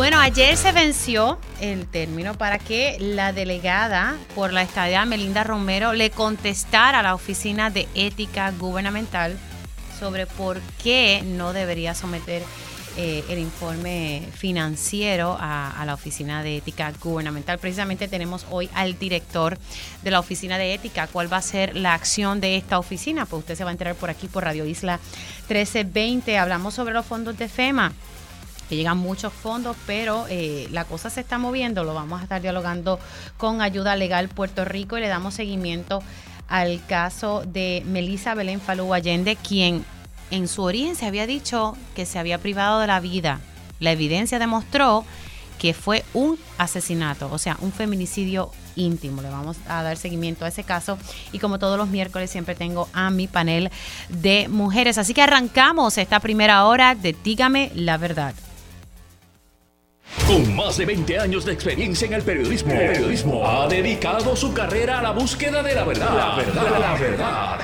Bueno, ayer se venció el término para que la delegada por la estadía Melinda Romero le contestara a la Oficina de Ética Gubernamental sobre por qué no debería someter eh, el informe financiero a, la Oficina de Ética Gubernamental. Precisamente tenemos hoy al director de la Oficina de Ética. ¿Cuál va a ser la acción de esta oficina? Pues usted se va a enterar por aquí, por Radio Isla 1320. Hablamos sobre los fondos de FEMA que llegan muchos fondos, pero eh, la cosa se está moviendo. Lo vamos a estar dialogando con Ayuda Legal Puerto Rico y le damos seguimiento al caso de Melissa Belén Falú Allende, quien en su origen se había dicho que se había privado de la vida. La evidencia demostró que fue un asesinato, o sea, un feminicidio íntimo. Le vamos a dar seguimiento a ese caso y como todos los miércoles siempre tengo a mi panel de mujeres. Así que arrancamos esta primera hora de Dígame la verdad. Con más de 20 años de experiencia en el periodismo, periodismo, ha dedicado su carrera a la búsqueda de la verdad. La verdad, la verdad.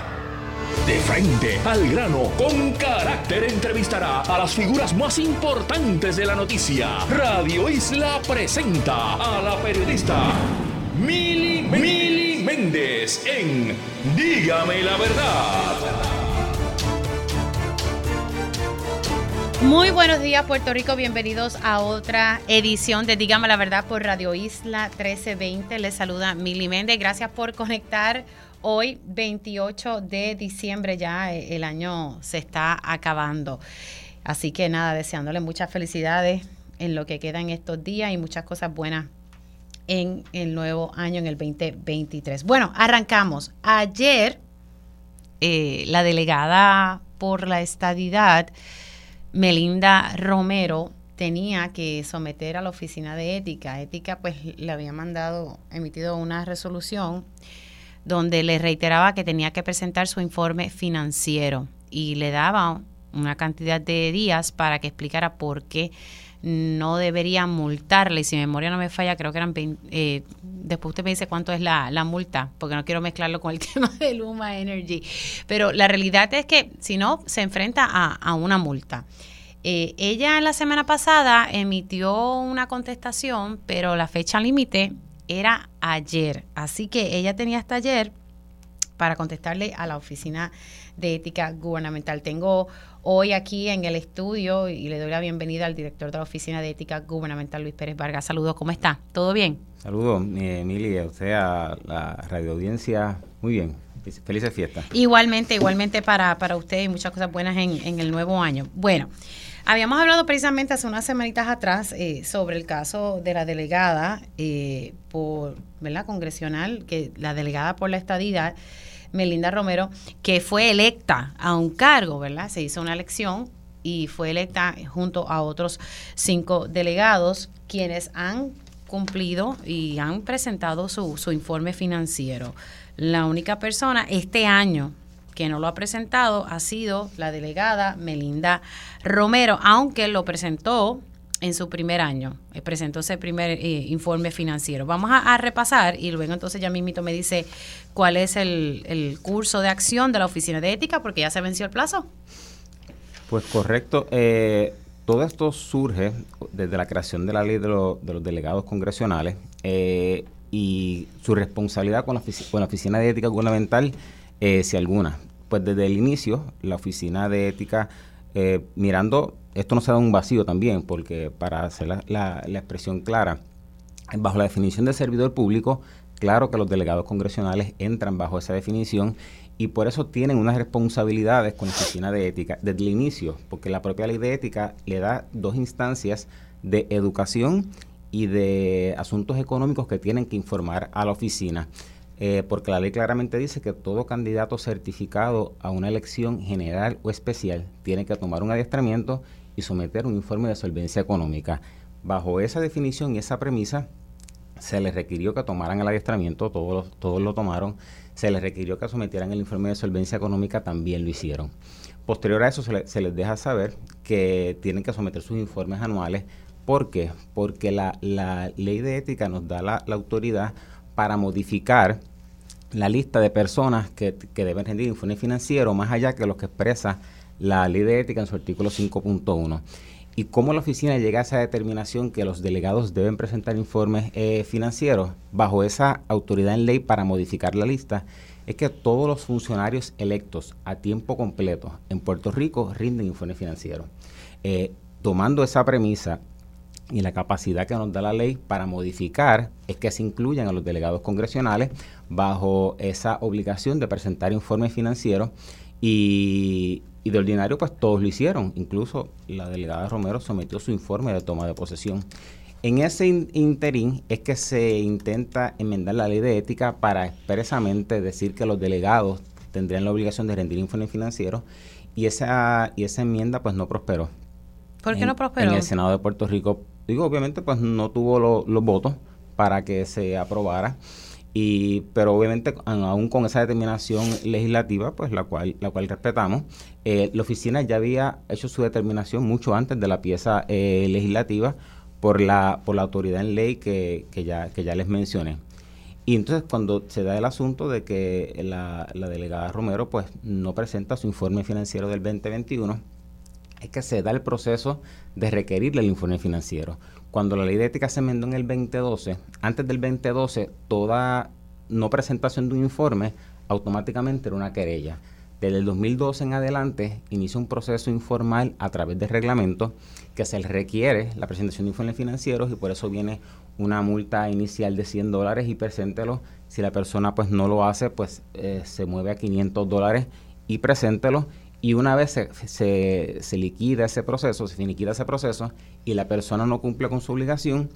De frente al grano, con carácter entrevistará a las figuras más importantes de la noticia. Radio Isla presenta a la periodista Mili, Mili Méndez en Dígame la verdad. Muy buenos días Puerto Rico, bienvenidos a otra edición de Dígame la Verdad por Radio Isla 1320. Les saluda Mili Méndez, gracias por conectar hoy 28 de diciembre, ya eh, el año se está acabando. Así que nada, deseándole muchas felicidades en lo que queda en estos días y muchas cosas buenas en el nuevo año, en el 2023. Bueno, arrancamos. Ayer eh, la delegada por la estadidad Melinda Romero tenía que someter a la oficina de ética. Ética pues le había mandado, emitido una resolución donde le reiteraba que tenía que presentar su informe financiero y le daba una cantidad de días para que explicara por qué no debería multarle. Y si mi memoria no me falla, creo que eran eh, después usted me dice cuánto es la, multa, porque no quiero mezclarlo con el tema de Luma Energy. Pero la realidad es que si no, se enfrenta a, una multa. Eh, ella la semana pasada emitió una contestación, pero la fecha límite era ayer. Así que ella tenía hasta ayer para contestarle a la oficina de ética gubernamental. Tengo hoy aquí en el estudio y le doy la bienvenida al director de la oficina de ética gubernamental, Luis Pérez Vargas. Saludos, ¿cómo está? ¿Todo bien? Saludos, Emilia, a usted, a la radio audiencia. Muy bien. Felices fiestas. Igualmente, igualmente para, para usted y muchas cosas buenas en, en el nuevo año. Bueno. Habíamos hablado precisamente hace unas semanitas atrás eh, sobre el caso de la delegada eh, por, ¿verdad? congresional, que la delegada por la estadidad, Melinda Romero, que fue electa a un cargo, ¿verdad? Se hizo una elección y fue electa junto a otros cinco delegados quienes han cumplido y han presentado su, su informe financiero. La única persona este año que no lo ha presentado ha sido la delegada Melinda Romero, aunque lo presentó en su primer año, eh, presentó ese primer eh, informe financiero. Vamos a, repasar y luego entonces ya mismito me dice cuál es el, curso de acción de la Oficina de Ética, porque ya se venció el plazo. Pues correcto. Eh, todo esto surge desde la creación de la ley de, los delegados congresionales y su responsabilidad con la, con la Oficina de Ética Gubernamental, si alguna. Pues desde el inicio, la Oficina de Ética, mirando esto no se da un vacío también, porque para hacer la, expresión clara, bajo la definición de servidor público, claro que los delegados congresionales entran bajo esa definición y por eso tienen unas responsabilidades con la oficina de ética desde el inicio, porque la propia ley de ética le da dos instancias de educación y de asuntos económicos que tienen que informar a la oficina. Eh, porque la ley claramente dice que todo candidato certificado a una elección general o especial tiene que tomar un adiestramiento y someter un informe de solvencia económica. Bajo esa definición y esa premisa, se les requirió que tomaran el adiestramiento, todos, todos lo tomaron, se les requirió que sometieran el informe de solvencia económica, también lo hicieron. Posterior a eso se, les deja saber que tienen que someter sus informes anuales. ¿Por qué? Porque la, ley de ética nos da la, autoridad para modificar la lista de personas que, deben rendir informe financiero, más allá que los que expresa la ley de ética en su artículo 5.1. ¿Y cómo la oficina llega a esa determinación que los delegados deben presentar informes eh, financieros bajo esa autoridad en ley para modificar la lista? Es que todos los funcionarios electos a tiempo completo en Puerto Rico rinden informes financieros. Eh, tomando esa premisa y la capacidad que nos da la ley para modificar es que se incluyan a los delegados congresionales bajo esa obligación de presentar informes financieros y, y de ordinario, pues todos lo hicieron. Incluso la delegada Romero sometió su informe de toma de posesión. En ese interín es que se intenta enmendar la ley de ética para expresamente decir que los delegados tendrían la obligación de rendir informes financieros y esa, y esa enmienda pues no prosperó. ¿Por qué no prosperó? En el Senado de Puerto Rico, digo, obviamente pues no tuvo los votos para que se aprobara. Y, pero obviamente aún con esa determinación legislativa, pues la cual, la cual respetamos, eh, la oficina ya había hecho su determinación mucho antes de la pieza eh, legislativa por la, por la autoridad en ley que, que, ya, que ya les mencioné. Y entonces cuando se da el asunto de que la, la delegada Romero pues no presenta su informe financiero del 2021, es que se da el proceso de requerirle el informe financiero cuando la ley de ética se enmendó en el 2012, antes del 2012, toda no presentación de un informe automáticamente era una querella. Desde el 2012 en adelante inicia un proceso informal a través de reglamento que se requiere la presentación de informes financieros y por eso viene una multa inicial de 100 dólares y preséntelo. Si la persona pues no lo hace, pues eh, se mueve a 500 dólares y preséntelo y una vez se, se, liquida ese proceso, se finiquida ese proceso y la persona no cumple con su obligación,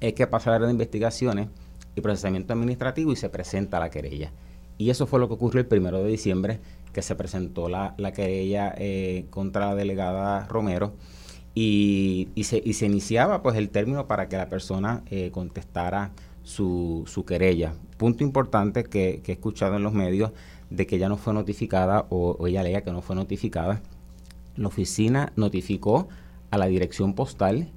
es que pasa a la de investigaciones y procesamiento administrativo y se presenta la querella. Y eso fue lo que ocurrió el primero de diciembre, que se presentó la, la querella eh, contra la delegada Romero y, y, se, y, se, iniciaba pues el término para que la persona eh, contestara su, su querella. Punto importante que, que he escuchado en los medios de que ella no fue notificada o, ella leía que no fue notificada, la oficina notificó a la dirección postal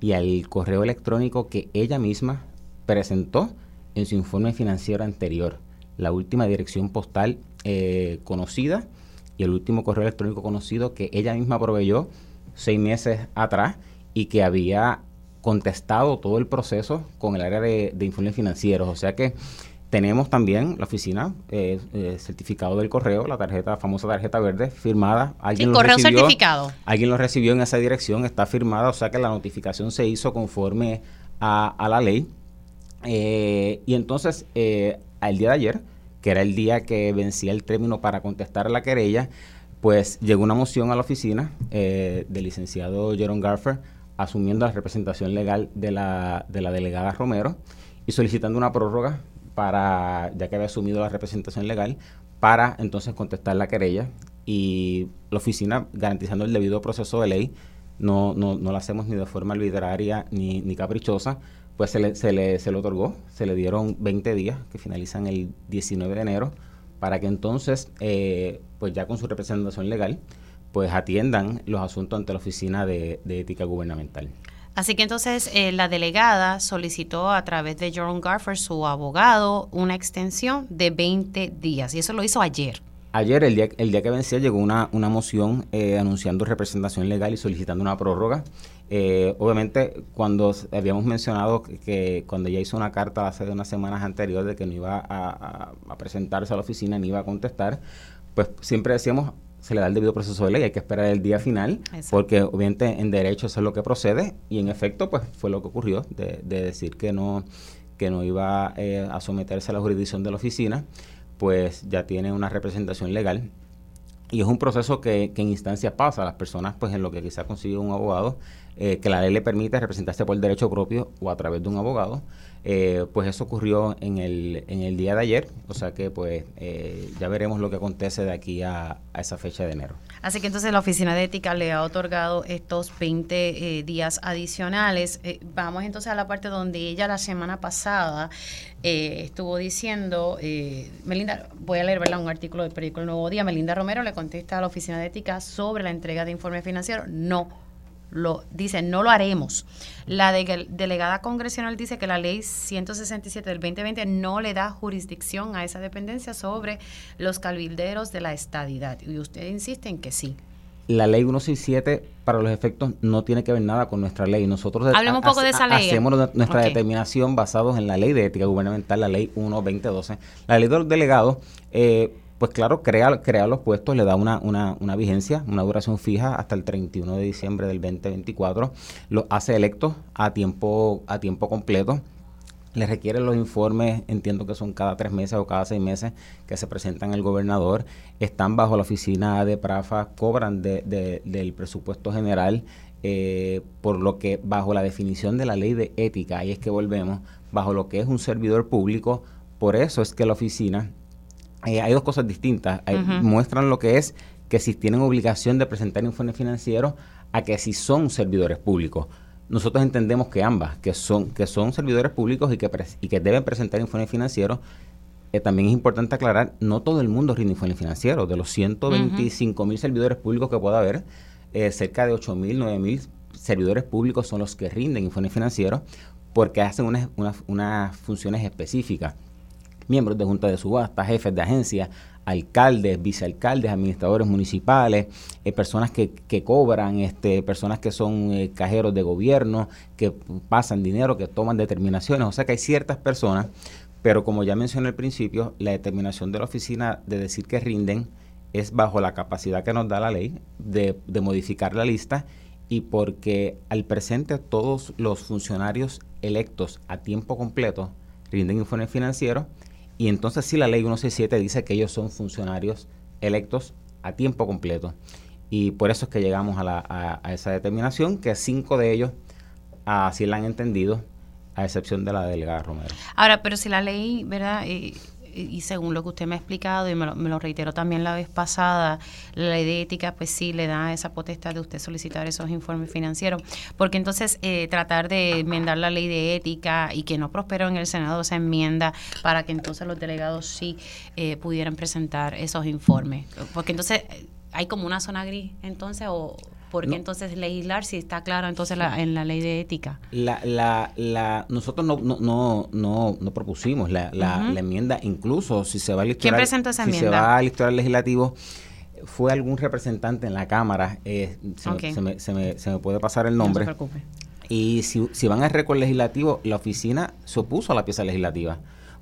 y al correo electrónico que ella misma presentó en su informe financiero anterior. La última dirección postal eh, conocida y el último correo electrónico conocido que ella misma proveyó seis meses atrás y que había contestado todo el proceso con el área de, de informes financieros. O sea que tenemos también la oficina, eh, eh, certificado del correo, la tarjeta, famosa tarjeta verde, firmada. ¿Alguien correo certificado. Alguien lo recibió en esa dirección, está firmada, o sea que la notificación se hizo conforme a, la ley. Eh, y entonces, al día de ayer, que era el día que vencía el término para contestar la querella, pues llegó una moción a la oficina del licenciado Jerome Garfer asumiendo la representación legal de la, de la delegada Romero y solicitando una prórroga para, ya que había asumido la representación legal, para entonces contestar la querella y la oficina garantizando el debido proceso de ley, no, no, no lo hacemos ni de forma arbitraria ni, ni caprichosa, pues se le, se, le, se le otorgó, se le dieron 20 días que finalizan el 19 de enero para que entonces, eh, pues ya con su representación legal, pues atiendan los asuntos ante la Oficina de Ética Gubernamental. Así que entonces eh, la delegada solicitó a través de Jerome Garfer, su abogado, una extensión de 20 días. Y eso lo hizo ayer. Ayer, el día, el día que vencía, llegó una, una moción eh, anunciando representación legal y solicitando una prórroga. Eh, obviamente, cuando habíamos mencionado que, cuando ella hizo una carta hace unas semanas anteriores de que no iba a, a presentarse a la oficina ni iba a contestar, pues siempre decíamos, se le da el debido proceso de ley, hay que esperar el día final, porque obviamente en derecho eso es lo que procede, y en efecto, pues fue lo que ocurrió, de, decir que no, que no iba eh, a someterse a la jurisdicción de la oficina, pues ya tiene una representación legal. Y es un proceso que, que en instancias pasa, las personas pues en lo que quizá consigue un abogado, eh, que la ley le permite representarse por derecho propio o a través de un abogado, eh, pues eso ocurrió en el, en el día de ayer, o sea que pues eh, ya veremos lo que acontece de aquí a, esa fecha de enero. Así que entonces la Oficina de Ética le ha otorgado estos 20 eh, días adicionales. vamos entonces a la parte donde ella la semana pasada estuvo diciendo, Melinda, voy a leer ¿verdad? un artículo del periódico El Nuevo Día, Melinda Romero le contesta a la Oficina de Ética sobre la entrega de informes financieros, no lo dice, no lo haremos. La delegada congresional dice que la ley 167 del 2020 no le da jurisdicción a esa dependencia sobre los cabilderos de la estadidad. Y usted insiste en que sí. La ley 167 para los efectos no tiene que ver nada con nuestra ley. Nosotros Hablemos poco de esa ley. hacemos nuestra determinación basados en la ley de ética gubernamental, la ley 1-2012. La ley de los delegados, eh, pues claro, crea, crea los puestos, le da una, una, vigencia, una duración fija hasta el 31 de diciembre del 2024. Lo hace electos a tiempo, a tiempo completo le requieren los informes, entiendo que son cada tres meses o cada seis meses que se presentan al gobernador, están bajo la oficina de Prafa, cobran de, del presupuesto general, eh, por lo que bajo la definición de la ley de ética, ahí es que volvemos, bajo lo que es un servidor público, por eso es que la oficina, eh, hay dos cosas distintas, muestran lo que es que si tienen obligación de presentar informes financieros a que si son servidores públicos. Nosotros entendemos que ambas, que son, que son servidores públicos y que, y que deben presentar informes financieros, eh, también es importante aclarar, no todo el mundo rinde informes financieros. De los 125 mil servidores públicos que pueda haber, eh, cerca de 8 mil, 9 mil servidores públicos son los que rinden informes financieros porque hacen unas, unas funciones específicas. Miembros de junta de subasta, jefes de agencia, alcaldes, vicealcaldes, administradores municipales, eh, personas que, que, cobran, este, personas que son eh, cajeros de gobierno, que pasan dinero, que toman determinaciones. O sea que hay ciertas personas, pero como ya mencioné al principio, la determinación de la oficina de decir que rinden es bajo la capacidad que nos da la ley de, de modificar la lista y porque al presente todos los funcionarios electos a tiempo completo rinden informes financieros y entonces sí la ley 167 dice que ellos son funcionarios electos a tiempo completo. Y por eso es que llegamos a, la, a, esa determinación, que cinco de ellos así la han entendido, a excepción de la delegada Romero. Ahora, pero si la ley, ¿verdad? Eh, y según lo que usted me ha explicado, y me lo, me reiteró también la vez pasada, la ley de ética, pues sí le da esa potestad de usted solicitar esos informes financieros, porque entonces eh, tratar de enmendar la ley de ética y que no prosperó en el Senado esa enmienda para que entonces los delegados sí eh, pudieran presentar esos informes, porque entonces eh, hay como una zona gris entonces o ¿Por qué entonces legislar si está claro entonces en la ley de ética? La, la, la, nosotros no, no, no, no, no propusimos la, la, enmienda, incluso si se va al historial, ¿Quién presentó esa enmienda? Si se va al historial legislativo, fue algún representante en la Cámara, eh, se, me, se, me, se, me, puede pasar el nombre. No se preocupe. Y si, si van al récord legislativo, la oficina se opuso a la pieza legislativa,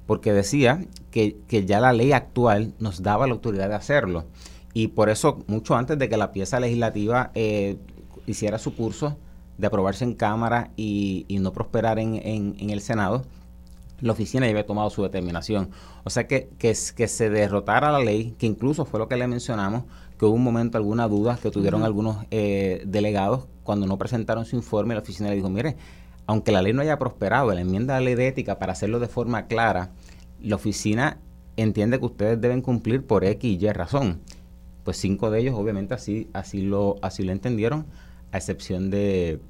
porque decía que, que ya la ley actual nos daba la autoridad de hacerlo. Y por eso, mucho antes de que la pieza legislativa eh, hiciera su curso de aprobarse en Cámara y, no prosperar en, en, el Senado, la oficina ya había tomado su determinación. O sea que, que, que, se derrotara la ley, que incluso fue lo que le mencionamos, que hubo un momento alguna duda que tuvieron algunos eh, delegados cuando no presentaron su informe, la oficina le dijo, mire, aunque la ley no haya prosperado, la enmienda de la ley de ética para hacerlo de forma clara, la oficina entiende que ustedes deben cumplir por X y Y razón pues cinco de ellos obviamente así, así, lo, así lo entendieron, a excepción de,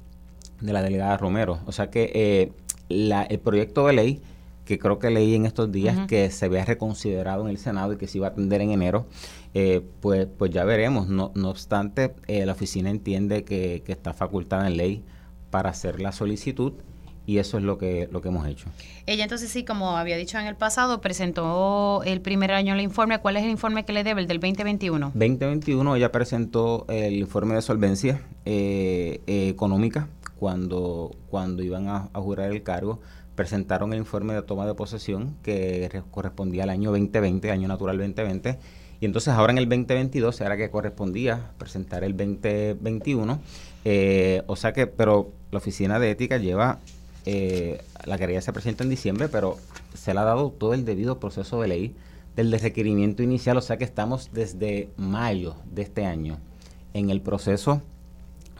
de la delegada Romero. O sea que eh, la, el proyecto de ley, que creo que leí en estos días que se había reconsiderado en el Senado y que se iba a atender en enero, eh, pues, pues ya veremos. No, no obstante, eh, la oficina entiende que, que está facultada en ley para hacer la solicitud y eso es lo que, lo que hemos hecho. Ella entonces sí, como había dicho en el pasado, presentó el primer año el informe. ¿Cuál es el informe que le debe, el del 2021? 2021 ella presentó el informe de solvencia eh, económica cuando, cuando iban a, jurar el cargo. Presentaron el informe de toma de posesión que correspondía al año 2020, año natural 2020. Y entonces ahora en el 2022 era que correspondía presentar el 2021. Eh, o sea que, pero la Oficina de Ética lleva eh, la querella se presenta en diciembre, pero se le ha dado todo el debido proceso de ley del requerimiento inicial, o sea que estamos desde mayo de este año en el proceso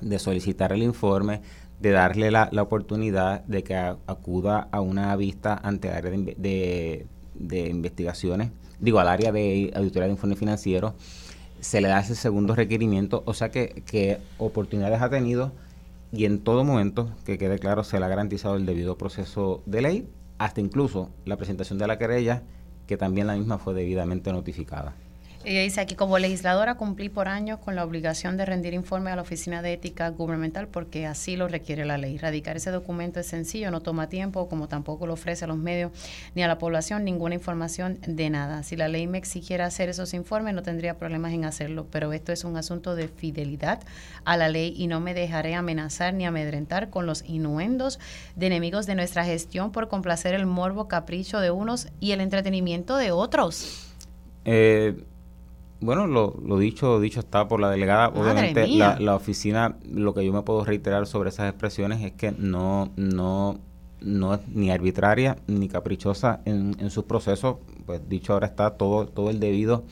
de solicitar el informe, de darle la, oportunidad de que acuda a una vista ante el área de, investigaciones, digo, al área de auditoría de informes financieros, se le da ese segundo requerimiento, o sea que, que oportunidades ha tenido y en todo momento, que quede claro, se le ha garantizado el debido proceso de ley, hasta incluso la presentación de la querella, que también la misma fue debidamente notificada. Ella dice aquí, como legisladora cumplí por años con la obligación de rendir informe a la Oficina de Ética Gubernamental porque así lo requiere la ley. Radicar ese documento es sencillo, no toma tiempo, como tampoco lo ofrece a los medios ni a la población ninguna información de nada. Si la ley me exigiera hacer esos informes, no tendría problemas en hacerlo, pero esto es un asunto de fidelidad a la ley y no me dejaré amenazar ni amedrentar con los inuendos de enemigos de nuestra gestión por complacer el morbo capricho de unos y el entretenimiento de otros. Eh, bueno, lo, lo, dicho dicho está por la delegada. Obviamente la, la, oficina, lo que yo me puedo reiterar sobre esas expresiones es que no no no es ni arbitraria ni caprichosa en, en sus procesos. Pues dicho ahora está todo todo el debido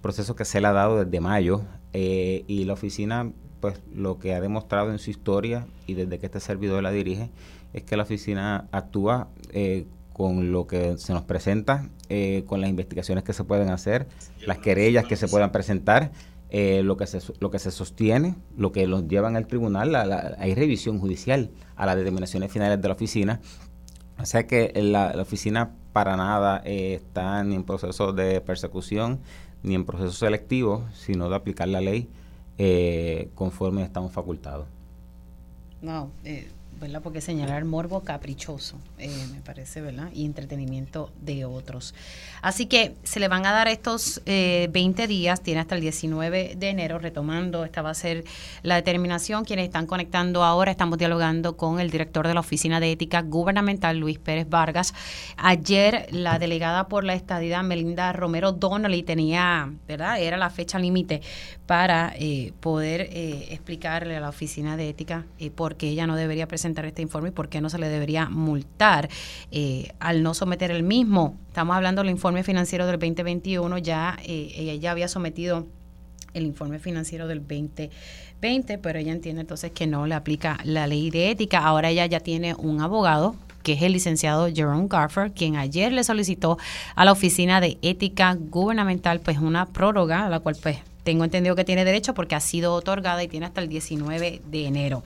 proceso que se le ha dado desde mayo eh, y la oficina pues lo que ha demostrado en su historia y desde que este servidor la dirige es que la oficina actúa eh, con lo que se nos presenta, eh, con las investigaciones que se pueden hacer, las querellas que se puedan presentar, eh, lo, que se, lo que se sostiene, lo que los llevan al tribunal, hay revisión judicial a las determinaciones finales de la oficina. O sea que la, oficina para nada eh, está ni en proceso de persecución ni en proceso selectivo, sino de aplicar la ley conforme estamos facultados. No, ¿verdad? Porque señalar morbo caprichoso, eh, me parece, ¿verdad? Y entretenimiento de otros. Así que se le van a dar estos 20 eh, días, tiene hasta el 19 de enero, retomando, esta va a ser la determinación. Quienes están conectando ahora, estamos dialogando con el director de la Oficina de Ética Gubernamental, Luis Pérez Vargas. Ayer, la delegada por la estadidad, Melinda Romero Donnelly, tenía, ¿verdad? Era la fecha límite para eh, poder explicarle a la Oficina de Ética por qué ella no debería presentar este informe y por qué no se le debería multar eh, al no someter el mismo. Estamos hablando del informe financiero del 2021, ya eh, ella ya había sometido el informe financiero del 2020, pero ella entiende entonces que no le aplica la ley de ética. Ahora ella ya tiene un abogado que es el licenciado Jerome Garfer, quien ayer le solicitó a la Oficina de Ética Gubernamental pues una prórroga, a la cual pues tengo entendido que tiene derecho porque ha sido otorgada y tiene hasta el 19 de enero.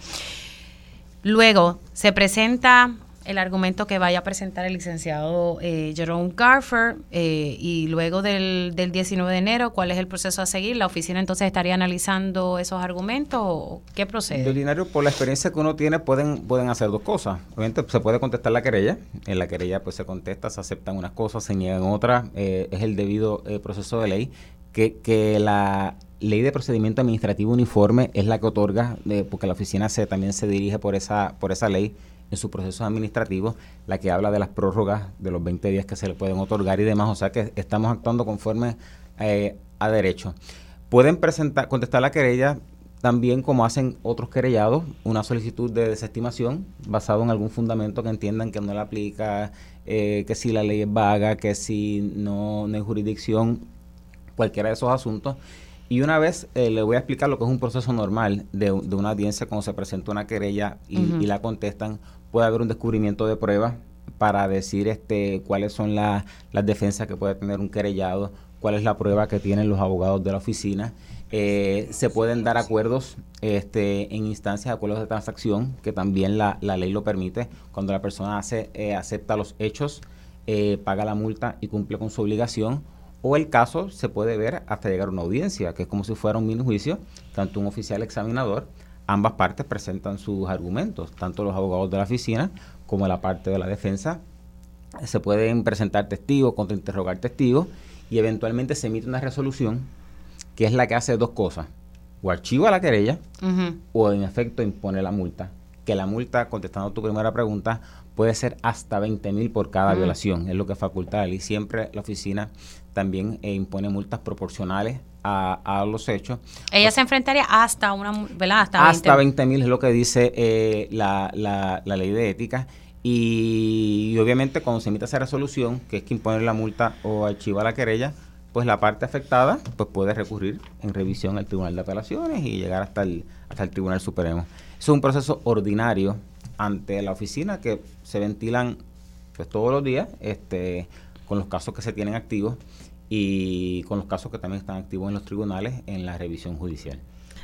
Luego se presenta el argumento que vaya a presentar el licenciado eh, Jerome Garfer eh, y luego del, 19 de enero, ¿cuál es el proceso a seguir? ¿La oficina entonces estaría analizando esos argumentos o qué procede? De ordinario, por la experiencia que uno tiene, pueden, pueden hacer dos cosas. Obviamente se puede contestar la querella, en la querella pues se contesta, se aceptan unas cosas, se niegan otras, eh, es el debido proceso de ley que, que la ley de procedimiento administrativo uniforme es la que otorga, eh, porque la oficina se, también se dirige por esa, por esa ley en sus procesos administrativos, la que habla de las prórrogas de los 20 días que se le pueden otorgar y demás, o sea que estamos actuando conforme eh, a derecho. Pueden presentar, contestar la querella también como hacen otros querellados, una solicitud de desestimación basado en algún fundamento que entiendan que no le aplica, eh, que si la ley es vaga, que si no, no hay jurisdicción, cualquiera de esos asuntos. Y una vez eh, le voy a explicar lo que es un proceso normal de, una audiencia cuando se presenta una querella y, la contestan, puede haber un descubrimiento de pruebas para decir este cuáles son las defensas que puede tener un querellado, cuál es la prueba que tienen los abogados de la oficina. Eh, se pueden dar acuerdos este, en instancias, acuerdos de transacción, que también la, ley lo permite, cuando la persona hace, eh, acepta los hechos, paga la multa y cumple con su obligación o el caso se puede ver hasta llegar a una audiencia, que es como si fuera un mini juicio, tanto un oficial examinador, ambas partes presentan sus argumentos, tanto los abogados de la oficina como la parte de la defensa. Se pueden presentar testigos, contrainterrogar testigos y eventualmente se emite una resolución que es la que hace dos cosas. O archiva la querella o en efecto impone la multa. Que la multa, contestando tu primera pregunta, puede ser hasta 20 mil por cada violación, es lo que faculta y siempre la oficina también eh, impone multas proporcionales a, los hechos. Ella se enfrentaría hasta una, ¿verdad? Hasta, 20 mil es lo que dice eh, la, la, ley de ética. Y, obviamente cuando se emite esa resolución, que es que impone la multa o archiva la querella, pues la parte afectada pues puede recurrir en revisión al Tribunal de Apelaciones y llegar hasta el, hasta el Tribunal Supremo. Es un proceso ordinario ante la oficina que se ventilan pues todos los días este con los casos que se tienen activos y con los casos que también están activos en los tribunales en la revisión judicial.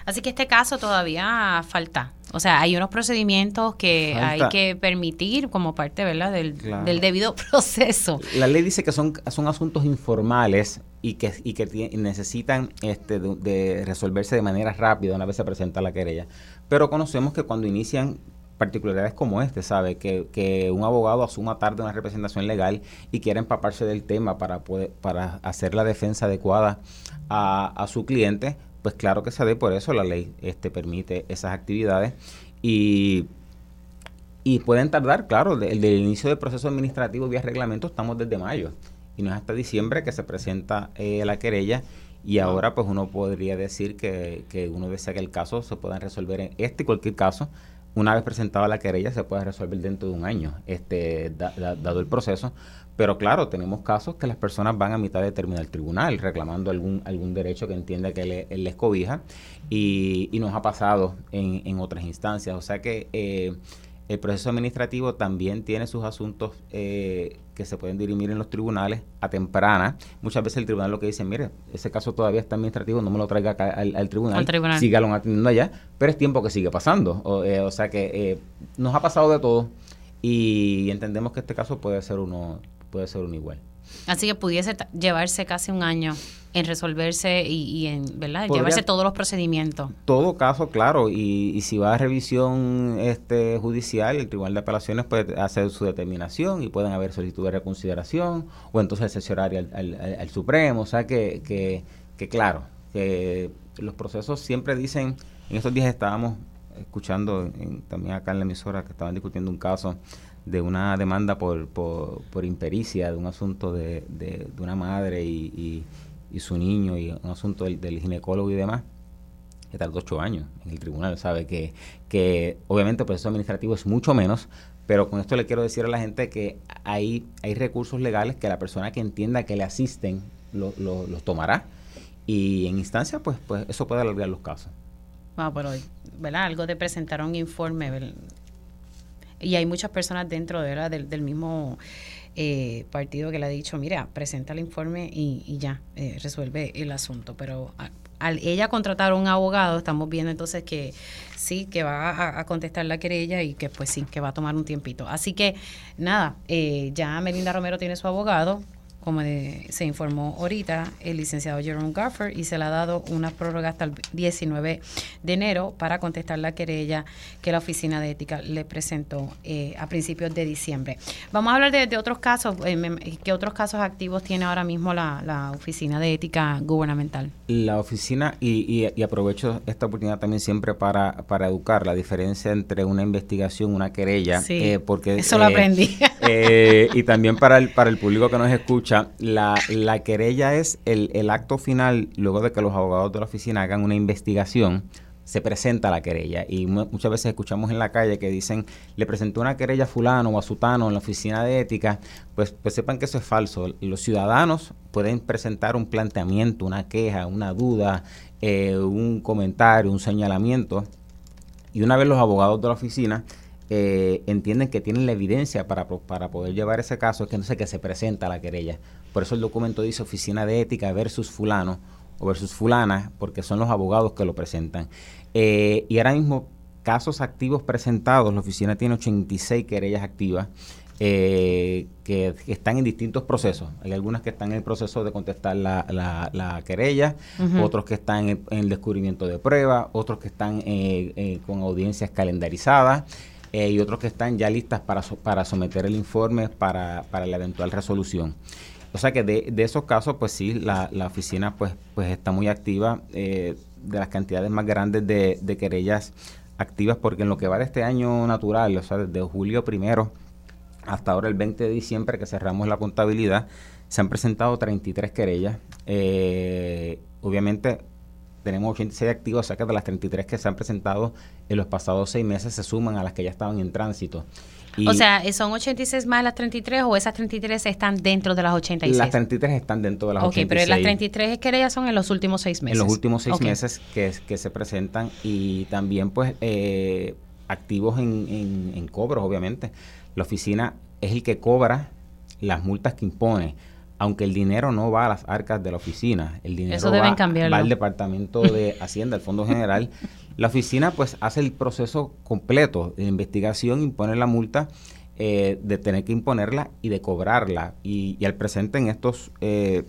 Así que este caso todavía falta. O sea, hay unos procedimientos que hay que permitir como parte ¿verdad? Del, del, debido proceso. La ley dice que son, son asuntos informales y que, y que necesitan este, de, resolverse de manera rápida una vez se presenta la querella. Pero conocemos que cuando inician particularidades como este, ¿sabe? Que, que un abogado asuma tarde una representación legal y quiera empaparse del tema para, poder, para hacer la defensa adecuada a, a su cliente, pues claro que se dé por eso la ley este, permite esas actividades. Y y pueden tardar, claro, el del inicio del proceso administrativo vía reglamento estamos desde mayo. Y no es hasta diciembre que se presenta eh, la querella. Y ahora pues uno podría decir que, que, uno desea que el caso se pueda resolver en este y cualquier caso una vez presentada la querella se puede resolver dentro de un año este dado el proceso. Pero claro tenemos casos que las personas van a mitad de terminar el tribunal reclamando algún algún derecho que entienda que le, les cobija y, y, nos ha pasado en, en otras instancias. O sea que eh, el proceso administrativo también tiene sus asuntos eh, que se pueden dirimir en los tribunales a temprana. Muchas veces el tribunal lo que dice, mire, ese caso todavía está administrativo, no me lo traiga acá al, tribunal, al tribunal. sígalo atendiendo allá, pero es tiempo que sigue pasando. O, eh, sea que eh, nos ha pasado de todo y entendemos que este caso puede ser uno, puede ser uno igual. Así que pudiese llevarse casi un año en resolverse y, en verdad llevarse todos los procedimientos. Todo caso, claro, y, si va a revisión este judicial, el Tribunal de Apelaciones puede hacer su determinación y pueden haber solicitud de reconsideración o entonces asesorar al, al, Supremo, o sea que, que, que claro, que los procesos siempre dicen, en estos días estábamos escuchando también acá en la emisora que estaban discutiendo un caso de una demanda por, por, impericia, de un asunto de, de, una madre y, y, su niño y un asunto del, ginecólogo y demás, que tardó ocho años en el tribunal, sabe que, que obviamente el proceso administrativo es mucho menos, pero con esto le quiero decir a la gente que hay, hay recursos legales que la persona que entienda que le asisten lo, los tomará y en instancia pues, pues eso puede alargar los casos. Ah, pero, ¿verdad? Algo de presentar un informe, y hay muchas personas dentro de, Del, del mismo eh, partido que le ha dicho, mira, presenta el informe y, ya, eh, resuelve el asunto. Pero al ella contratar a un abogado, estamos viendo entonces que sí, que va a, contestar la querella y que pues sí, que va a tomar un tiempito. Así que nada, eh, ya Melinda Romero tiene su abogado, como se informó ahorita, el licenciado Jerome Gaffer y se le ha dado una prórroga hasta el 19 de enero para contestar la querella que la Oficina de Ética le presentó eh, a principios de diciembre. Vamos a hablar de, otros casos. Eh, ¿Qué otros casos activos tiene ahora mismo la, Oficina de Ética Gubernamental? La oficina, y, y, aprovecho esta oportunidad también siempre para, para educar la diferencia entre una investigación, una querella, eh, porque... Eso lo aprendí. y también para el, para el público que nos escucha, la, la querella es el, acto final, luego de que los abogados de la oficina hagan una investigación, se presenta la querella. Y muchas veces escuchamos en la calle que dicen, le presentó una querella a fulano o a sutano en la oficina de ética, pues, pues sepan que eso es falso. Los ciudadanos pueden presentar un planteamiento, una queja, una duda, eh, un comentario, un señalamiento. Y una vez los abogados de la oficina eh, entienden que tienen la evidencia para, para poder llevar ese caso, es que no sé que se presenta la querella. Por eso el documento dice oficina de ética versus fulano o versus fulana, porque son los abogados que lo presentan. Eh, y ahora mismo, casos activos presentados, la oficina tiene 86 querellas activas. Eh, que, están en distintos procesos. Hay algunas que están en el proceso de contestar la, la, querella, otros que están en, el descubrimiento de pruebas, otros que están con audiencias calendarizadas. Eh, y otros que están ya listas para, para someter el informe para, para la eventual resolución. O sea que de, de esos casos, pues sí, la, la, oficina pues, pues está muy activa, eh, de las cantidades más grandes de, de, querellas activas, porque en lo que va de este año natural, o sea, desde julio primero hasta ahora el 20 de diciembre que cerramos la contabilidad, se han presentado 33 querellas. Eh, obviamente tenemos 86 activos, o sea que de las 33 que se han presentado en los pasados seis meses se suman a las que ya estaban en tránsito. o sea, ¿son 86 más las 33 o esas 33 están dentro de las 86? Las 33 están dentro de las 86. Ok, pero las 33 que ya son en los últimos seis meses. En los últimos seis meses que, que se presentan y también pues eh, activos en, en, en cobros, obviamente. La oficina es el que cobra las multas que impone aunque el dinero no va a las arcas de la oficina, el dinero va, al departamento de Hacienda, al Fondo General, la oficina pues hace el proceso completo de investigación, impone la multa, eh, de tener que imponerla y de cobrarla. Y, al presente en estos, eh,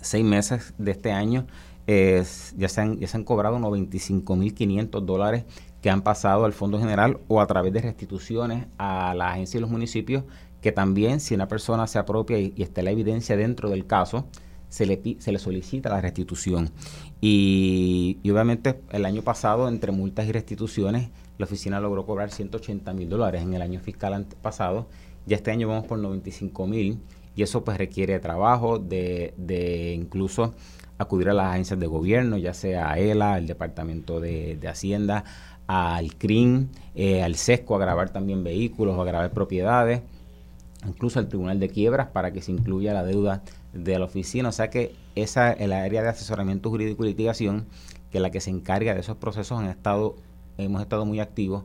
seis meses de este año, ya, se han, ya se han cobrado 95.500 dólares que han pasado al Fondo General o a través de restituciones a la agencia y los municipios, que también si una persona se apropia y, está la evidencia dentro del caso, se le, se le solicita la restitución. Y, obviamente el año pasado, entre multas y restituciones, la oficina logró cobrar 180 mil dólares en el año fiscal pasado. Ya este año vamos por 95 mil y eso pues requiere trabajo de, de incluso acudir a las agencias de gobierno, ya sea a ELA, el Departamento de, de Hacienda, al CRIM, eh, al SESCO a grabar también vehículos, a grabar propiedades, incluso al Tribunal de Quiebras para que se incluya la deuda de la oficina. O sea que esa el área de asesoramiento jurídico y litigación, que es la que se encarga de esos procesos, han estado, hemos estado muy activos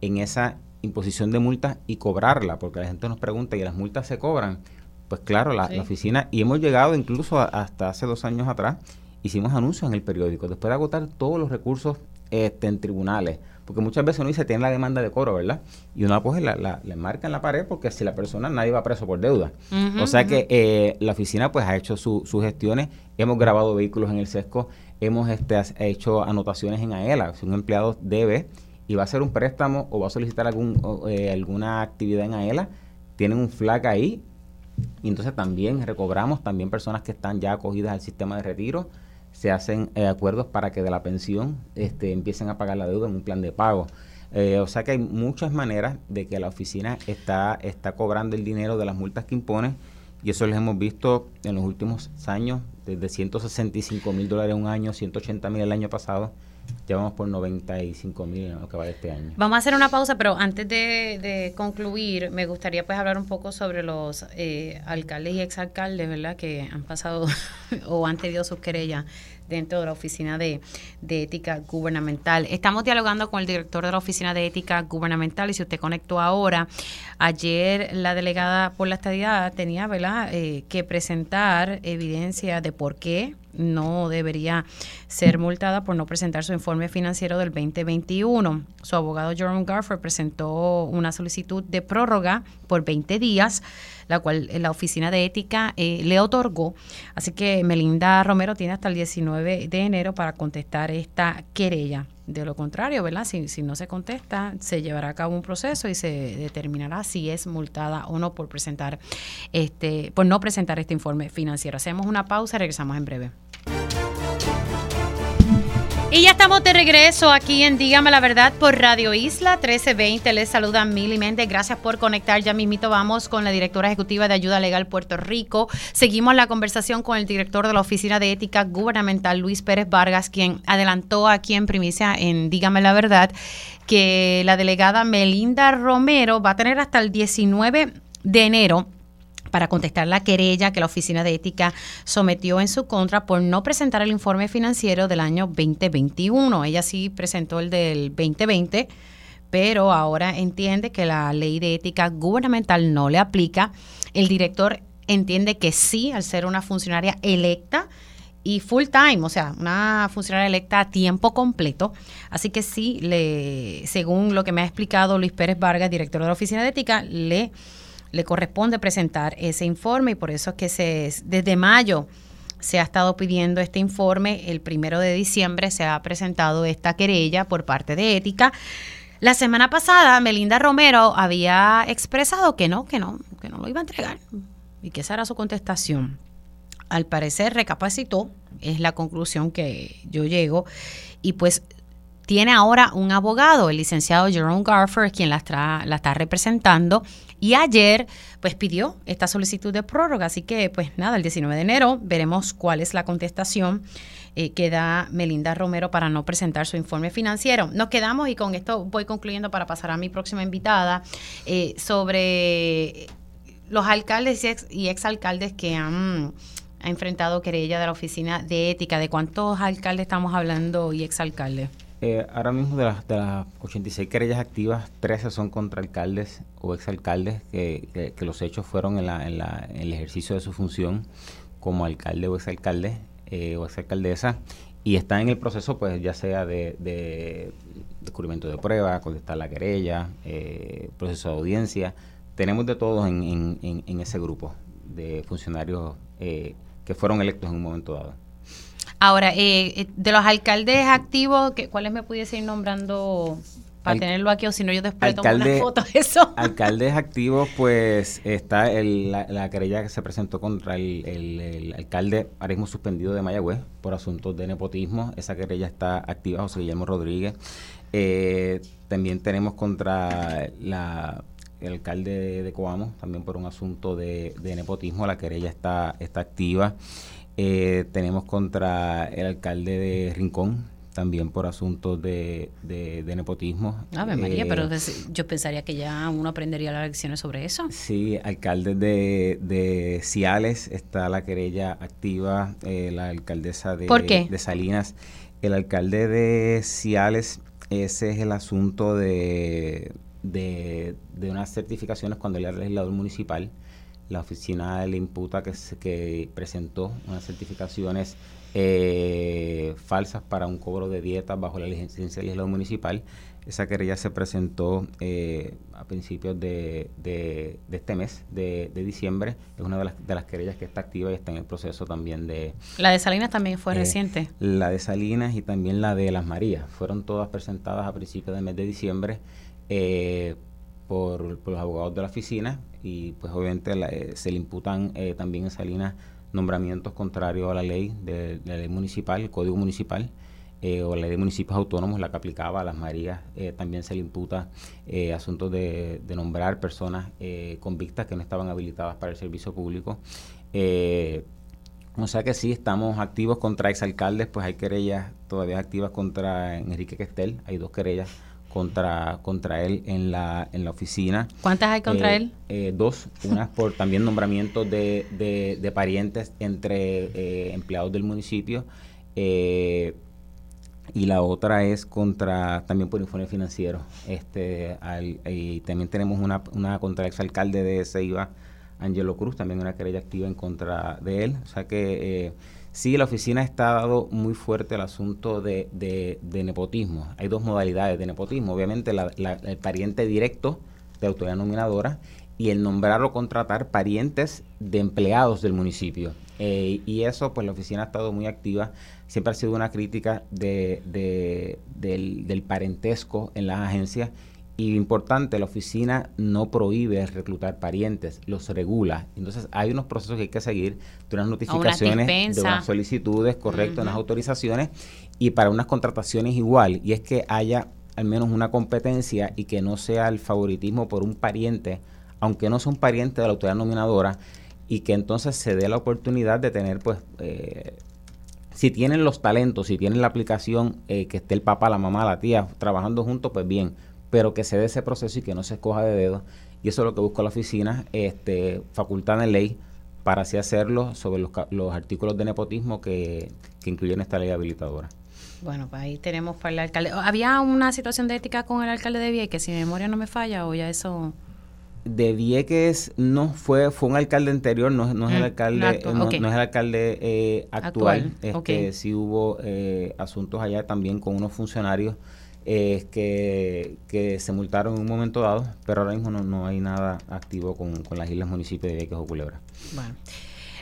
en esa imposición de multas y cobrarla, porque la gente nos pregunta, ¿y las multas se cobran? Pues claro, la, oficina, y hemos llegado incluso hasta hace dos años atrás, hicimos anuncios en el periódico, después de agotar todos los recursos este, en tribunales. Porque muchas veces uno dice, tiene la demanda de cobro, ¿verdad? Y uno la, la, le marca en la pared porque si la persona nadie va preso por deuda. o sea que eh, la oficina pues ha hecho sus gestiones, hemos grabado vehículos en el SESCO, hemos este, hecho anotaciones en AELA. Si un empleado debe y va a hacer un préstamo o va a solicitar algún, eh, alguna actividad en AELA, tienen un flag ahí. Y entonces también recobramos también personas que están ya acogidas al sistema de retiro se hacen eh, acuerdos para que de la pensión este, empiecen a pagar la deuda en un plan de pago. Eh, o sea que hay muchas maneras de que la oficina está, está cobrando el dinero de las multas que impone y eso lo hemos visto en los últimos años, desde 165 mil dólares un año, 180 mil el año pasado, ya vamos por 95 mil en lo que va de este año. Vamos a hacer una pausa, pero antes de, concluir, me gustaría pues hablar un poco sobre los eh, alcaldes y exalcaldes, ¿verdad? Que han pasado o han tenido sus querellas dentro de la Oficina de, Ética Gubernamental. Estamos dialogando con el director de la Oficina de Ética Gubernamental y si usted conectó ahora, ayer la delegada por la estadidad tenía ¿verdad? Eh, que presentar evidencia de por qué no debería ser multada por no presentar su informe financiero del 2021. Su abogado Jerome Garfer presentó una solicitud de prórroga por 20 días la cual la Oficina de Ética eh, le otorgó. Así que Melinda Romero tiene hasta el 19 de enero para contestar esta querella. De lo contrario, ¿verdad? Si, si no se contesta, se llevará a cabo un proceso y se determinará si es multada o no por presentar este, por no presentar este informe financiero. Hacemos una pausa y regresamos en breve. Y ya estamos de regreso aquí en Dígame la Verdad por Radio Isla 1320. Les saluda Mili Méndez. Gracias por conectar. Ya mismito vamos con la directora ejecutiva de Ayuda Legal Puerto Rico. Seguimos la conversación con el director de la Oficina de Ética Gubernamental, Luis Pérez Vargas, quien adelantó aquí en primicia en Dígame la Verdad que la delegada Melinda Romero va a tener hasta el 19 de enero para contestar la querella que la Oficina de Ética sometió en su contra por no presentar el informe financiero del año 2021. Ella sí presentó el del 2020, pero ahora entiende que la ley de ética gubernamental no le aplica. El director entiende que sí, al ser una funcionaria electa, y full time, o sea, una funcionaria electa a tiempo completo. Así que sí, le, según lo que me ha explicado Luis Pérez Vargas, director de la Oficina de Ética, le le corresponde presentar ese informe y por eso es que se, desde mayo se ha estado pidiendo este informe. El primero de diciembre se ha presentado esta querella por parte de Ética. La semana pasada, Melinda Romero había expresado que no, que no, que no lo iba a entregar y que esa era su contestación. Al parecer recapacitó, es la conclusión que yo llego, y pues tiene ahora un abogado, el licenciado Jerome Garfer, quien la está, la está representando y ayer, pues pidió esta solicitud de prórroga. Así que, pues nada, el 19 de enero veremos cuál es la contestación eh, que da Melinda Romero para no presentar su informe financiero. Nos quedamos, y con esto voy concluyendo para pasar a mi próxima invitada, eh, sobre los alcaldes y, ex, y exalcaldes que han enfrentado querella de la oficina de ética. ¿De cuántos alcaldes estamos hablando y exalcaldes? Eh, ahora mismo de las, de las 86 querellas activas, 13 son contra alcaldes o exalcaldes que, que, los hechos fueron en, la, en, la, en, el ejercicio de su función como alcalde o exalcalde eh, o exalcaldesa y están en el proceso pues ya sea de, de descubrimiento de prueba, contestar la querella, eh, proceso de audiencia. Tenemos de todos en, en, en ese grupo de funcionarios eh, que fueron electos en un momento dado. Ahora, eh, eh, de los alcaldes activos, ¿cuáles me pudiese ir nombrando para tenerlo aquí o si no yo después tomo una foto de eso? Alcaldes activos, pues está la, querella que se presentó contra el, alcalde ahora mismo suspendido de Mayagüez por asuntos de nepotismo. Esa querella está activa, José Guillermo Rodríguez. Eh, también tenemos contra la el alcalde de Coamo, también por un asunto de, nepotismo, la querella está, está activa. Eh, tenemos contra el alcalde de Rincón, también por asuntos de, nepotismo. Ave María, pero eh, yo pensaría que ya uno aprendería las lecciones sobre eso. Sí, alcalde de, de Ciales está la querella activa, eh, la alcaldesa de, de Salinas. El alcalde de Ciales, ese es el asunto de, de, de unas certificaciones cuando él era legislador municipal la oficina le imputa que, que presentó unas certificaciones eh, falsas para un cobro de dietas bajo la licencia del legislador municipal. Esa querella se presentó eh, a principios de, de, este mes, de, diciembre. Es una de las, de las querellas que está activa y está en el proceso también de... La de Salinas también fue eh, reciente. La de Salinas y también la de Las Marías. Fueron todas presentadas a principios del mes de diciembre por, los abogados de la oficina y pues obviamente eh, se le imputan eh, también en Salinas nombramientos contrarios a la ley de, la ley municipal, el código municipal eh, o la ley de municipios autónomos, la que aplicaba a las Marías, también se le imputa asuntos de, nombrar personas convictas que no estaban habilitadas para el servicio público. o sea que sí, estamos activos contra exalcaldes, pues hay querellas todavía activas contra Enrique Questel, hay dos querellas contra, contra él en la, en la oficina. ¿Cuántas hay contra eh, él? Eh, dos, unas por también nombramiento de, de, parientes entre eh, empleados del municipio y la otra es contra también por informe financiero. Este, y también tenemos una, una contra el exalcalde de Ceiba, Angelo Cruz, también una querella activa en contra de él. O sea que Sí, la oficina ha estado muy fuerte el asunto de, de, nepotismo. Hay dos modalidades de nepotismo. Obviamente el pariente directo de autoridad nominadora y el nombrar o contratar parientes de empleados del municipio. Eh, y eso, pues la oficina ha estado muy activa. Siempre ha sido una crítica de, del, del parentesco en las agencias y importante, la oficina no prohíbe reclutar parientes, los regula. Entonces hay unos procesos que hay que seguir, de unas notificaciones, de unas solicitudes, correcto, unas autorizaciones y para unas contrataciones igual. Y es que haya al menos una competencia y que no sea el favoritismo por un pariente, aunque no sea un pariente de la autoridad nominadora, y que entonces se dé la oportunidad de tener pues eh, si tienen los talentos, si tienen la aplicación, eh, que esté el papá, la mamá, la tía trabajando juntos, pues bien, pero que se dé ese proceso y que no se escoja de dedo. Y eso es lo que busca la oficina, este, facultad en ley para así hacerlo sobre los, los artículos de nepotismo que, que incluyen esta ley habilitadora. Bueno, pues ahí tenemos para el alcalde. ¿Había una situación de ética con el alcalde de Vieques, si mi memoria no me falla, o ya eso...? De Vieques no fue, fue un alcalde anterior, no, no es el mm, alcalde, no, es el alcalde eh, actual. Este, Sí hubo eh, asuntos allá también con unos funcionarios eh, que, que, se multaron en un momento dado, pero ahora mismo no, no hay nada activo con, las islas municipios de Vieques o Culebra. Bueno.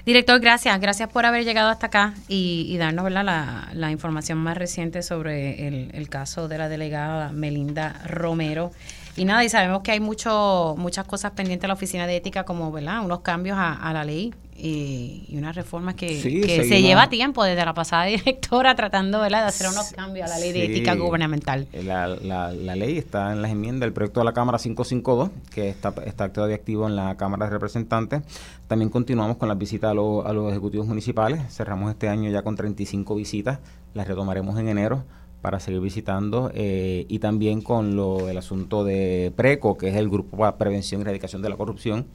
Director, gracias. Gracias por haber llegado hasta acá y, darnos La, la, información más reciente sobre el, caso de la delegada Melinda Romero. Y nada, y sabemos que hay mucho, muchas cosas pendientes en la Oficina de Ética, como ¿verdad? unos cambios a, a la ley y, una reforma que, se lleva tiempo desde la pasada directora tratando de hacer unos cambios a la ley de ética gubernamental. La, la, ley está en las enmiendas del proyecto de la Cámara 552, que está, está todavía activo en la Cámara de Representantes. También continuamos con las visitas a, a los ejecutivos municipales. Cerramos este año ya con 35 visitas, las retomaremos en enero para seguir visitando eh, y también con lo, el asunto de PRECO, que es el Grupo para Prevención y Erradicación de la Corrupción,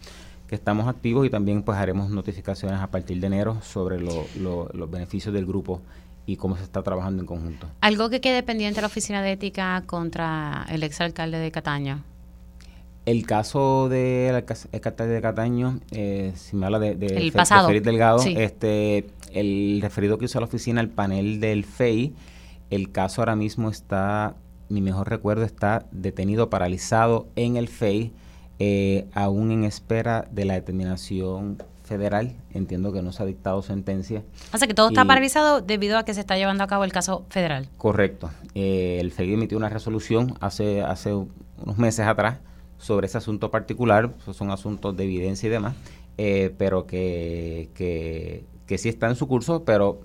que estamos activos y también pues haremos notificaciones a partir de enero sobre los beneficios del grupo y cómo se está trabajando en conjunto. ¿Algo que quede pendiente la Oficina de Ética contra el exalcalde de Cataño? El caso del alcalde de Cataño, eh, si me habla de, de, el pasado. Delgado, este, el referido que hizo la oficina, el panel del FEI, el caso ahora mismo está, mi mejor recuerdo, está detenido, paralizado en el FEI eh, aún en espera de la determinación federal. Entiendo que no se ha dictado sentencia. O sea que todo está paralizado debido a que se está llevando a cabo el caso federal. Correcto. Eh, el FEI emitió una resolución hace, hace unos meses atrás sobre ese asunto particular. son asuntos de evidencia y demás. Eh, pero que, que, que sí está en su curso, pero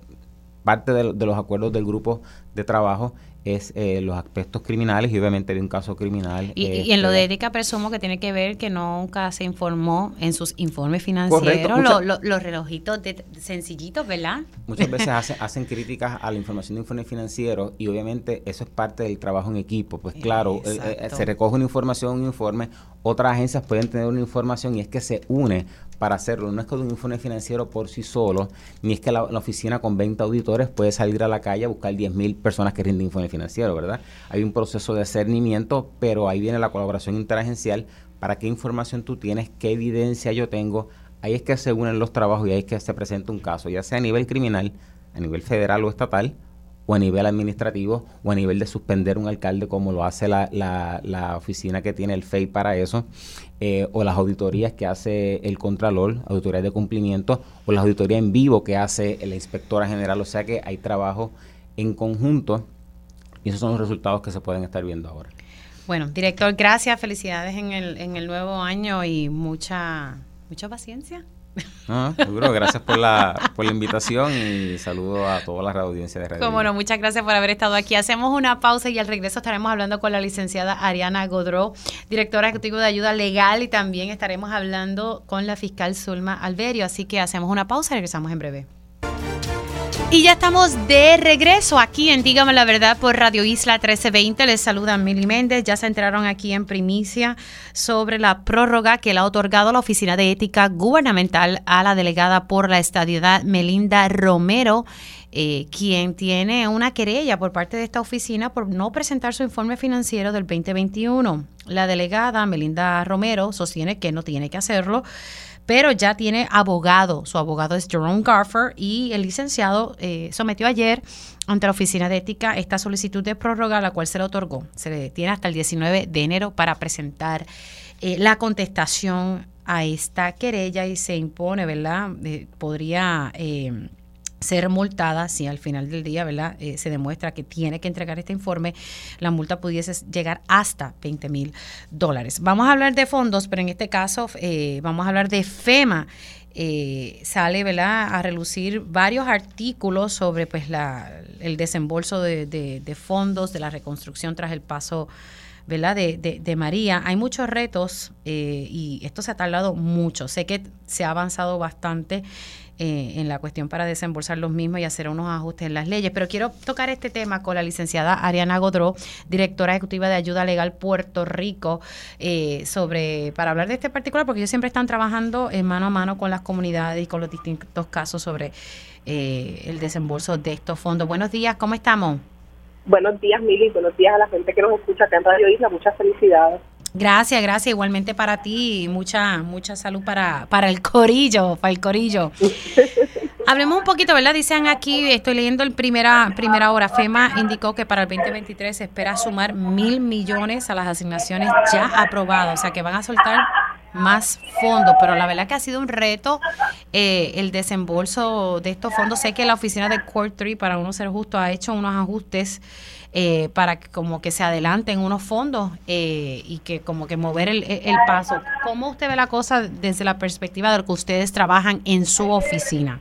parte de, los acuerdos del grupo de trabajo es eh, los aspectos criminales y obviamente de un caso criminal. Y, en lo de este, ética presumo que tiene que ver que nunca se informó en sus informes financieros los relojitos de, sencillitos, ¿verdad? Muchas veces hacen críticas a la información de informes financieros y obviamente eso es parte del trabajo en equipo. Pues claro, eh, eh, se recoge una información, un informe, otras agencias pueden tener una información y es que se une para hacerlo. No es que un informe financiero por sí solo, ni es que la, oficina con 20 auditores puede salir a la calle a buscar 10.000 personas que rinden informe financiero, ¿verdad? Hay un proceso de cernimiento, pero ahí viene la colaboración interagencial para qué información tú tienes, qué evidencia yo tengo. Ahí es que se unen los trabajos y ahí es que se presenta un caso, ya sea a nivel criminal, a nivel federal o estatal, o a nivel administrativo o a nivel de suspender un alcalde como lo hace la, la, oficina que tiene el FEI para eso, eh, o las auditorías que hace el Contralor, auditorías de cumplimiento, o la auditoría en vivo que hace la inspectora general. O sea que hay trabajo en conjunto y esos son los resultados que se pueden estar viendo ahora. Bueno, director, gracias, felicidades en el, en el nuevo año y mucha, mucha paciencia. Ah, seguro, gracias por la, por la invitación y saludo a toda la audiencia de Radio. Como no, muchas gracias por haber estado aquí. Hacemos una pausa y al regreso estaremos hablando con la licenciada Ariana Godró, directora ejecutiva de ayuda legal, y también estaremos hablando con la fiscal Zulma Alberio. Así que hacemos una pausa y regresamos en breve. Y ya estamos de regreso aquí en Dígame la Verdad por Radio Isla 1320. Les saluda Mili Méndez. Ya se enteraron aquí en primicia sobre la prórroga que le ha otorgado la Oficina de Ética Gubernamental a la delegada por la estadidad Melinda Romero, eh, quien tiene una querella por parte de esta oficina por no presentar su informe financiero del 2021. La delegada Melinda Romero sostiene que no tiene que hacerlo pero ya tiene abogado. Su abogado es Jerome Garfer y el licenciado eh, sometió ayer ante la Oficina de Ética esta solicitud de prórroga, la cual se le otorgó. Se le tiene hasta el 19 de enero para presentar eh, la contestación a esta querella y se impone, ¿verdad? Eh, podría ser multada si al final del día ¿verdad? Eh, se demuestra que tiene que entregar este informe, la multa pudiese llegar hasta 20 mil dólares. Vamos a hablar de fondos, pero en este caso eh, vamos a hablar de FEMA. Eh, sale ¿verdad? a relucir varios artículos sobre pues, la, el desembolso de, fondos, de la reconstrucción tras el paso ¿verdad? De, de, María. Hay muchos retos y esto se ha tardado mucho. Sé que se ha avanzado bastante eh, en la cuestión para desembolsar los mismos y hacer unos ajustes en las leyes. Pero quiero tocar este tema con la licenciada Ariana Godró, directora ejecutiva de Ayuda Legal Puerto Rico, eh, sobre para hablar de este particular, porque ellos siempre están trabajando en mano a mano con las comunidades y con los distintos casos sobre eh, el desembolso de estos fondos. Buenos días, ¿cómo estamos? Buenos días, Mili. Buenos días a la gente que nos escucha acá en Radio Isla. Muchas felicidades. Gracias, gracias. Igualmente para ti mucha, mucha salud para, para el corillo, para el corillo. Hablemos un poquito, ¿verdad? Dicen aquí, estoy leyendo el primera, primera hora, FEMA indicó que para el 2023 se espera sumar mil millones a las asignaciones ya aprobadas, o sea que van a soltar más fondos, pero la verdad que ha sido un reto eh, el desembolso de estos fondos. Sé que la oficina de Core 3, para uno ser justo, ha hecho unos ajustes eh, para que como que se adelanten unos fondos eh, y que como que mover el, el, paso. ¿Cómo usted ve la cosa desde la perspectiva de lo que ustedes trabajan en su oficina?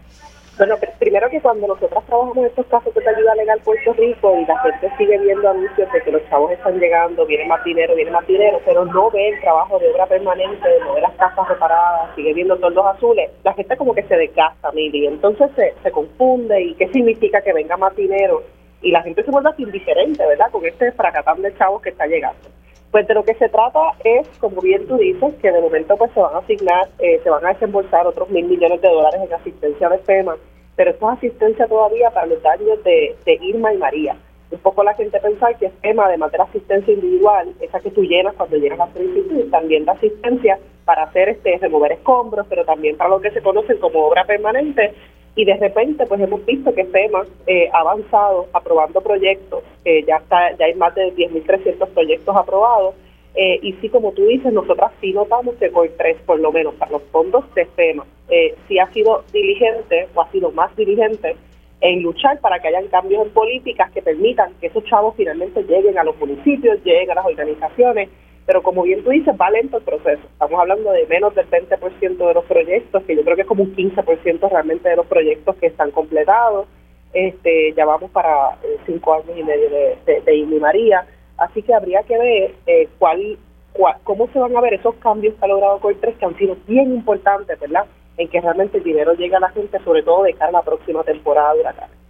Bueno, primero que cuando nosotros trabajamos estos casos de ayuda legal Puerto Rico y la gente sigue viendo anuncios de que los chavos están llegando, viene más dinero, viene más dinero, pero no ve el trabajo de obra permanente, no ve las casas reparadas, sigue viendo todos azules, la gente como que se desgasta, Mili, entonces se, se confunde y qué significa que venga más dinero y la gente se vuelve así indiferente, ¿verdad? Con este fracatán de chavos que está llegando. Pues de lo que se trata es, como bien tú dices, que de momento pues se van a asignar, eh, se van a desembolsar otros mil millones de dólares en asistencia de FEMA, pero esto es asistencia todavía para los daños de, Irma y María. Un poco la gente pensar que FEMA, además de la asistencia individual, esa que tú llenas cuando llenas la solicitud, también da asistencia para hacer este remover escombros, pero también para lo que se conocen como obra permanente, y de repente pues hemos visto que FEMA eh, ha avanzado aprobando proyectos, eh, ya está ya hay más de 10.300 proyectos aprobados. Eh, y sí como tú dices, nosotras sí notamos que con tres por lo menos para los fondos de FEMA eh, sí ha sido diligente o ha sido más diligente en luchar para que hayan cambios en políticas que permitan que esos chavos finalmente lleguen a los municipios, lleguen a las organizaciones, pero como bien tú dices, va lento el proceso. Estamos hablando de menos del 20% de los proyectos, que yo creo que es como un 15% realmente de los proyectos que están completados. Este, ya vamos para eh, cinco años y medio de, de, María, así que habría que ver eh, cuál, cuál, cómo se van a ver esos cambios que ha logrado COI3 que han sido bien importantes, ¿verdad? En que realmente el dinero llegue a la gente, sobre todo de cara a la próxima temporada de huracanes.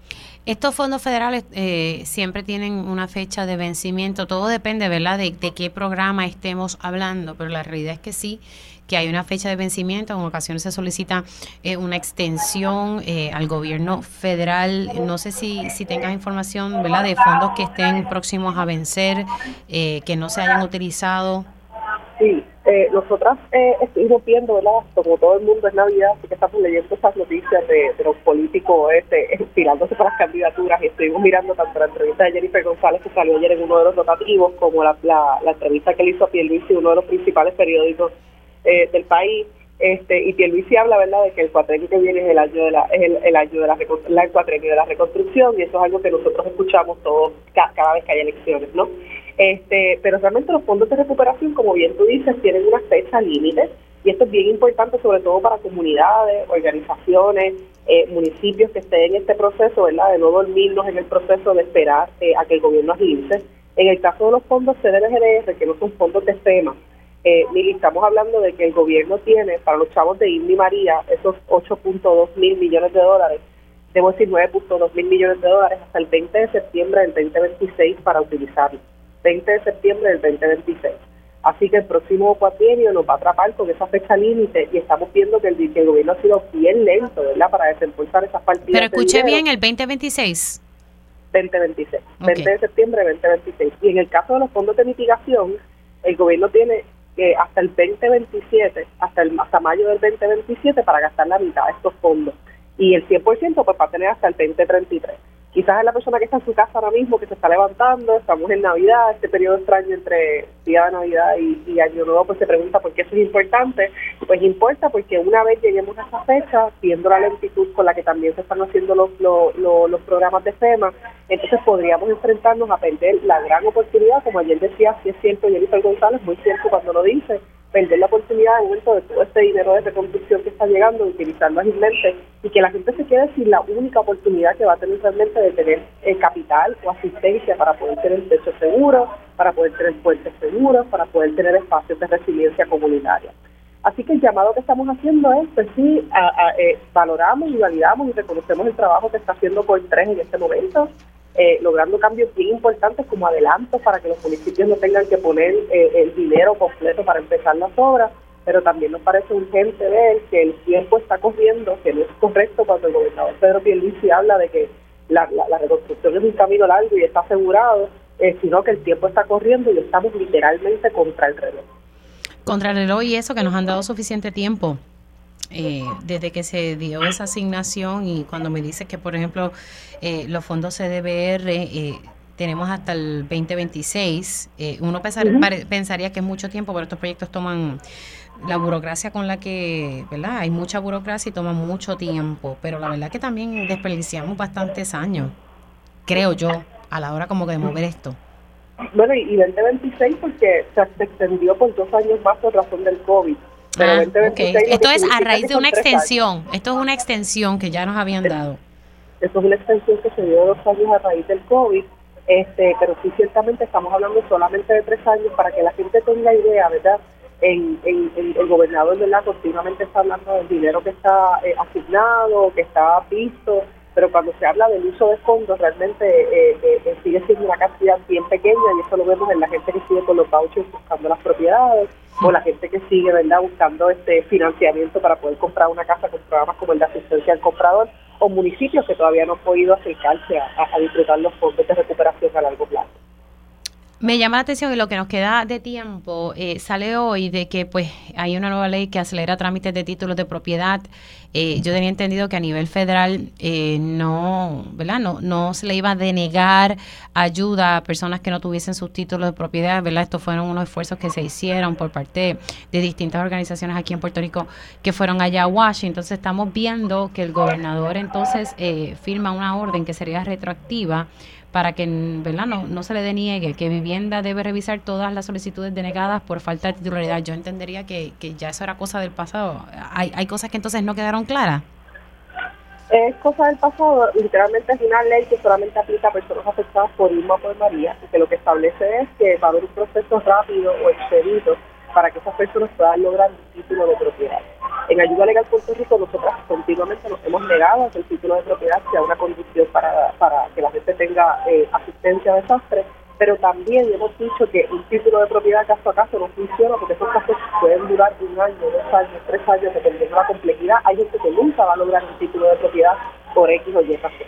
Estos fondos federales eh, siempre tienen una fecha de vencimiento, todo depende, ¿verdad?, de, qué programa estemos hablando, pero la realidad es que sí, que hay una fecha de vencimiento, en ocasiones se solicita eh, una extensión eh, al gobierno federal, no sé si, si tengas información, ¿verdad?, de fondos que estén próximos a vencer, que no se hayan utilizado. Sí, eh, nosotras eh, estuvimos viendo, ¿verdad? Como todo el mundo es Navidad, así que estamos leyendo esas noticias de, los políticos este, tirándose para las candidaturas y estuvimos mirando tanto la entrevista de Jennifer González que salió ayer en uno de los rotativos como la, la, entrevista que le hizo a Pierluisi, uno de los principales periódicos eh, del país. Este, y Pierluisi habla, ¿verdad?, de que el cuatrenio que viene es el año de la, es el, año de la, el cuatrenio de la reconstrucción y eso es algo que nosotros escuchamos todos cada vez que hay elecciones, ¿no? Este, pero realmente los fondos de recuperación, como bien tú dices, tienen una fecha límite y esto es bien importante sobre todo para comunidades, organizaciones, eh, municipios que estén en este proceso, ¿verdad? De no dormirnos en el proceso de esperar eh, a que el gobierno agilice. En el caso de los fondos CDBGDR, que no son fondos de FEMA, eh, estamos hablando de que el gobierno tiene para los chavos de Indy María esos 8.2 mil millones de dólares, debo decir 9.2 mil millones de dólares hasta el 20 de septiembre del 2026 para utilizarlos. 20 de septiembre del 2026. Así que el próximo cuatrienio nos va a atrapar con esa fecha límite y estamos viendo que el, gobierno ha sido bien lento, ¿verdad?, para desembolsar esas partidas. Pero escuché bien, el 2026. 2026, 20 de septiembre del 2026. Y en el caso de los fondos de mitigación, el gobierno tiene eh, hasta el 2027, hasta, el, hasta mayo del 2027 para gastar la mitad de estos fondos. Y el 100% pues va a tener hasta el 2033 quizás es la persona que está en su casa ahora mismo, que se está levantando, estamos en Navidad, este periodo extraño entre día de Navidad y, Año Nuevo, pues se pregunta por qué eso es importante. Pues importa porque una vez lleguemos a esa fecha, viendo la lentitud con la que también se están haciendo los, los, programas de FEMA, entonces podríamos enfrentarnos a perder la gran oportunidad, como ayer decía, si es cierto Jennifer González, muy cierto cuando lo dice, perder la oportunidad en momento de todo este dinero de reconstrucción que está llegando, de utilizarlo ágilmente y que la gente se quede sin la única oportunidad que va a tener realmente de tener eh, capital o asistencia para poder tener techo seguro, para poder tener puentes seguros, para poder tener espacios de resiliencia comunitaria. Así que el llamado que estamos haciendo es, pues sí, eh, valoramos y validamos y reconocemos el trabajo que está haciendo por tres en este momento, eh, logrando cambios bien importantes como adelantos para que los municipios no tengan que poner eh, el dinero completo para empezar las obras, pero también nos parece urgente ver que el tiempo está corriendo, que no es correcto cuando el gobernador Pedro Pierluisi habla de que la, reconstrucción es un camino largo y está asegurado, eh, sino que el tiempo está corriendo y estamos literalmente contra el reloj. Contra el reloj y eso que nos han dado suficiente tiempo eh, desde que se dio esa asignación y cuando me dice que, por ejemplo, eh, los fondos CDBR eh, tenemos hasta el 2026, eh, uno pensaría que es mucho tiempo, pero estos proyectos toman la burocracia con la que, ¿verdad? Hay mucha burocracia y toma mucho tiempo, pero la verdad que también desperdiciamos bastantes años, creo yo, a la hora como que de mover esto. Bueno, y 2026 porque se extendió por dos años más por razón del COVID. Ah, Esto es a raíz de una extensión. Esto es una extensión que ya nos habían dado. Esto es una extensión que se dio dos años a raíz del COVID. Este, pero sí, ciertamente estamos hablando solamente de tres años para que la gente tenga idea, ¿verdad? En, el gobernador, ¿verdad? Continuamente está hablando del dinero que está eh, asignado, que está visto, pero cuando se habla del uso de fondos, realmente eh, eh, sigue siendo una cantidad bien pequeña y eso lo vemos en la gente que sigue con los vouchers buscando las propiedades o la gente que sigue verdad buscando este financiamiento para poder comprar una casa con programas como el de asistencia al comprador o municipios que todavía no han podido acercarse a, disfrutar los fondos de recuperación a largo plazo. Me llama la atención y lo que nos queda de tiempo eh, sale hoy de que pues hay una nueva ley que acelera trámites de títulos de propiedad. Eh, yo tenía entendido que a nivel federal eh, no, ¿verdad? No, no se le iba a denegar ayuda a personas que no tuviesen sus títulos de propiedad, ¿verdad? Estos fueron unos esfuerzos que se hicieron por parte de distintas organizaciones aquí en Puerto Rico que fueron allá a Washington. Entonces estamos viendo que el gobernador entonces firma una orden que sería retroactiva para que ¿verdad? No, no se le deniegue que vivienda debe revisar todas las solicitudes denegadas por falta de titularidad. Yo entendería que, que ya eso era cosa del pasado. ¿Hay, ¿Hay cosas que entonces no quedaron claras? Es cosa del pasado, literalmente es una ley que solamente aplica a personas afectadas por Irma por María y que lo que establece es que va a haber un proceso rápido o expedito para que esas personas puedan lograr un título de propiedad. En Ayuda Legal Puerto Rico nosotras continuamente nos hemos negado que el título de propiedad sea una condición para, para que la gente tenga eh, asistencia a desastres, pero también hemos dicho que un título de propiedad caso a caso no funciona porque esos casos pueden durar un año, dos años, tres años, dependiendo de la complejidad. Hay gente que nunca va a lograr un título de propiedad por X o Y razón.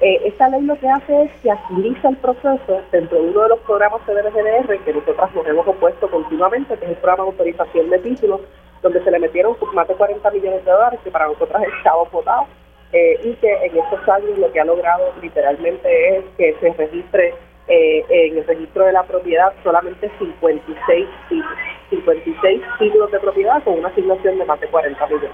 Eh, esta ley lo que hace es que agiliza el proceso dentro de uno de los programas CDRGDR que nosotras nos hemos opuesto continuamente, que es el programa de autorización de títulos, donde se le metieron más de 40 millones de dólares, que para nosotras es chavo votado, eh, y que en estos años lo que ha logrado literalmente es que se registre eh, en el registro de la propiedad solamente 56 títulos, 56 títulos de propiedad con una asignación de más de 40 millones.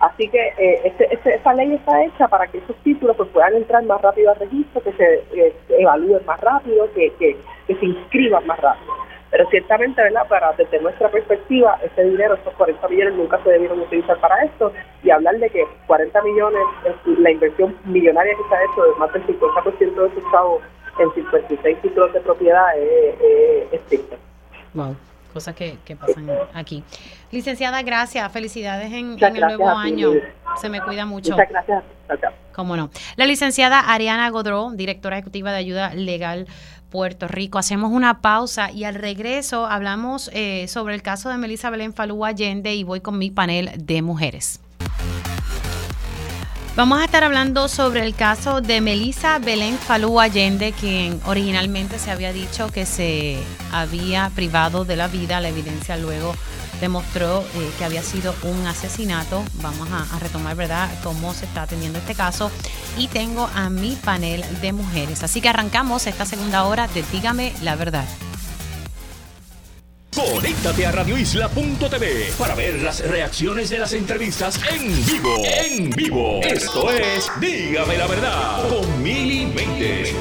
Así que eh, este, este, esta ley está hecha para que esos títulos pues, puedan entrar más rápido al registro, que se eh, evalúen más rápido, que, que, se inscriban más rápido. Pero ciertamente, ¿verdad? Para desde nuestra perspectiva, ese dinero, esos 40 millones nunca se debieron utilizar para esto y hablar de que 40 millones, la inversión millonaria que se ha hecho de más del 50% de sus chavos en 56 títulos de propiedad es, es, Wow cosas que, pasan aquí. Licenciada, gracias. Felicidades en, el nuevo año. Se me cuida mucho. Muchas gracias. Cómo no. La licenciada Ariana Godró, directora ejecutiva de Ayuda Legal Puerto Rico. Hacemos una pausa y al regreso hablamos eh, sobre el caso de Melissa Belén Falú Allende y voy con mi panel de mujeres. Vamos a estar hablando sobre el caso de Melissa Belén Falú Allende, quien originalmente se había dicho que se había privado de la vida. La evidencia luego demostró eh, que había sido un asesinato. Vamos a, retomar, ¿verdad?, cómo se está atendiendo este caso. Y tengo a mi panel de mujeres. Así que arrancamos esta segunda hora de Dígame la verdad. Conéctate a radioisla.tv para ver las reacciones de las entrevistas en vivo. En vivo. Esto es Dígame la verdad con Mili Méndez.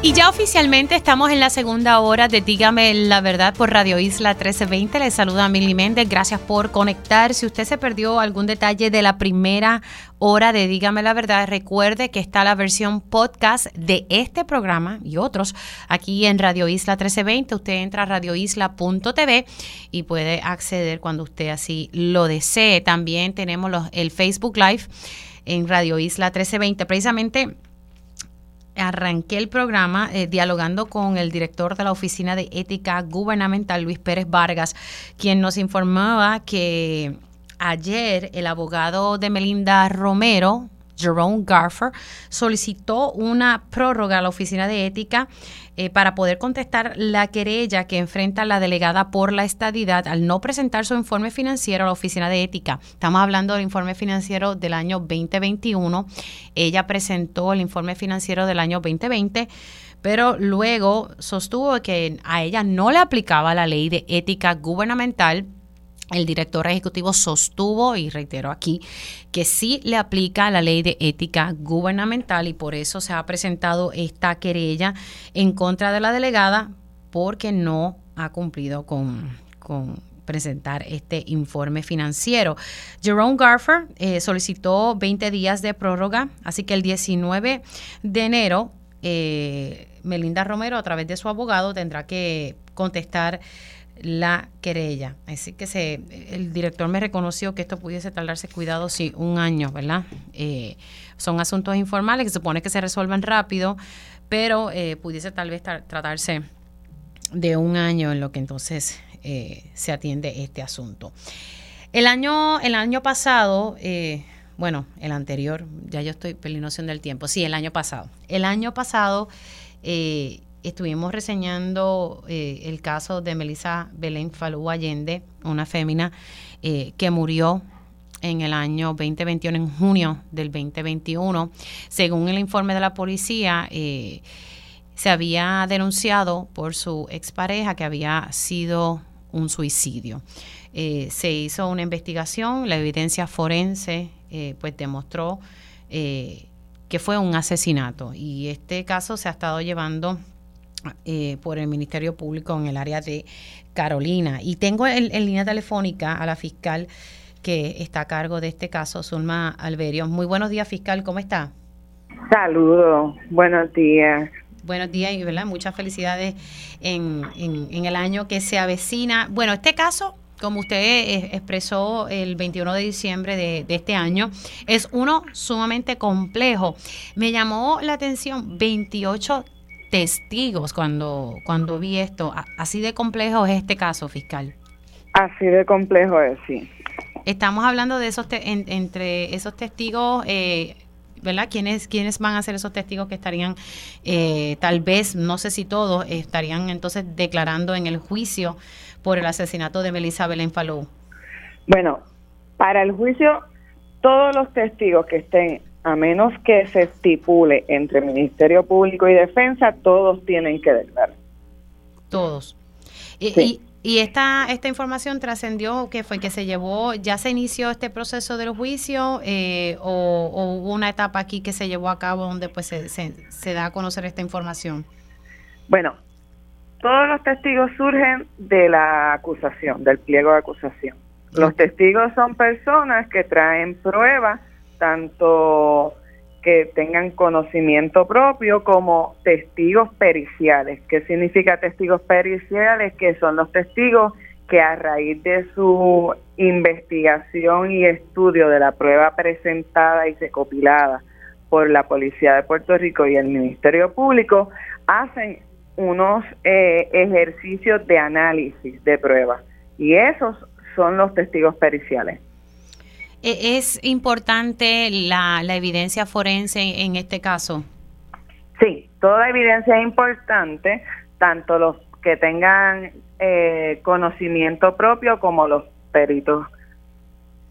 Y ya oficialmente estamos en la segunda hora de Dígame la Verdad por Radio Isla 1320. Les saluda Mili Méndez. Gracias por conectar. Si usted se perdió algún detalle de la primera hora de Dígame la Verdad, recuerde que está la versión podcast de este programa y otros aquí en Radio Isla 1320. Usted entra a radioisla.tv y puede acceder cuando usted así lo desee. También tenemos los, el Facebook Live en Radio Isla 1320. Precisamente arranqué el programa eh, dialogando con el director de la Oficina de Ética Gubernamental, Luis Pérez Vargas, quien nos informaba que ayer el abogado de Melinda Romero, Jerome Garfer, solicitó una prórroga a la Oficina de Ética eh, para poder contestar la querella que enfrenta la delegada por la estadidad al no presentar su informe financiero a la Oficina de Ética. Estamos hablando del informe financiero del año 2021. Ella presentó el informe financiero del año 2020 pero luego sostuvo que a ella no le aplicaba la ley de ética gubernamental el director ejecutivo sostuvo, y reitero aquí, que sí le aplica la ley de ética gubernamental y por eso se ha presentado esta querella en contra de la delegada porque no ha cumplido con, presentar este informe financiero. Jerome Garfer eh, solicitó 20 días de prórroga, así que el 19 de enero eh, Melinda Romero a través de su abogado tendrá que contestar la querella. Así que se, el director me reconoció que esto pudiese tardarse, cuidado, sí, un año, ¿verdad? Eh, son asuntos informales que se supone que se resuelven rápido, pero eh, pudiese tal vez tratarse de un año en lo que entonces eh, se atiende este asunto. El año, el año pasado, bueno, el anterior, ya yo estoy pelinoción del tiempo, sí, el año pasado. El año pasado estuvimos reseñando eh, el caso de Melissa Belén Falú Allende, una fémina eh, que murió en el año 2021, en junio del 2021. Según el informe de la policía, eh, se había denunciado por su expareja que había sido un suicidio. se hizo una investigación, la evidencia forense pues demostró que fue un asesinato y este caso se ha estado llevando eh, por el Ministerio Público en el área de Carolina. Y tengo en, línea telefónica a la fiscal que está a cargo de este caso, Zulma Alberio. Muy buenos días, fiscal, ¿cómo está? Saludos, buenos días. Buenos días y ¿verdad? muchas felicidades en, en, el año que se avecina. Bueno, este caso como usted eh, expresó el 21 de diciembre de, de, este año, es uno sumamente complejo. Me llamó la atención 28 testigos cuando, cuando vi esto. Así de complejo es este caso, fiscal. Así de complejo es, sí. Estamos hablando de esos entre esos testigos, eh, ¿verdad? ¿Quiénes, ¿Quiénes van a ser esos testigos que estarían, eh, tal vez, no sé si todos, estarían entonces declarando en el juicio por el asesinato de Melissa Belén Falou? Bueno, para el juicio, todos los testigos que estén a menos que se estipule entre Ministerio Público y Defensa, todos tienen que declarar. Todos. Y, y, esta, esta información trascendió que fue que se llevó, ya se inició este proceso del juicio eh, o, hubo una etapa aquí que se llevó a cabo donde pues se, se da a conocer esta información. Bueno, todos los testigos surgen de la acusación, del pliego de acusación. Los testigos son personas que traen pruebas tanto que tengan conocimiento propio como testigos periciales. ¿Qué significa testigos periciales? Que son los testigos que a raíz de su investigación y estudio de la prueba presentada y recopilada por la Policía de Puerto Rico y el Ministerio Público, hacen unos eh, ejercicios de análisis de pruebas. Y esos son los testigos periciales. E, ¿Es importante la, evidencia forense en este caso? Sí, toda evidencia es importante, tanto los que tengan eh, conocimiento propio como los peritos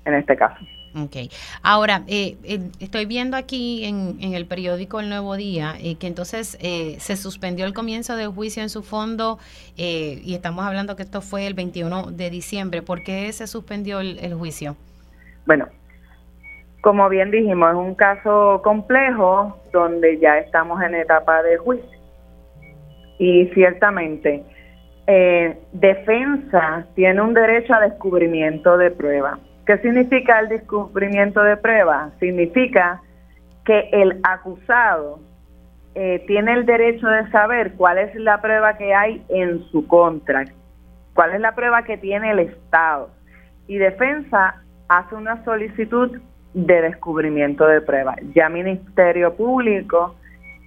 en este caso. Ok. Ahora, eh, estoy viendo aquí en, el periódico El Nuevo Día eh, que entonces se suspendió el comienzo del juicio en su fondo y estamos hablando que esto fue el 21 de diciembre. ¿Por qué se suspendió el juicio? Bueno, como bien dijimos, es un caso complejo donde ya estamos en etapa de juicio. Y ciertamente, eh, defensa tiene un derecho a descubrimiento de prueba. ¿Qué significa el descubrimiento de prueba? Significa que el acusado eh, tiene el derecho de saber cuál es la prueba que hay en su contra, cuál es la prueba que tiene el Estado. Y defensa hace una solicitud de descubrimiento de pruebas. Ya Ministerio Público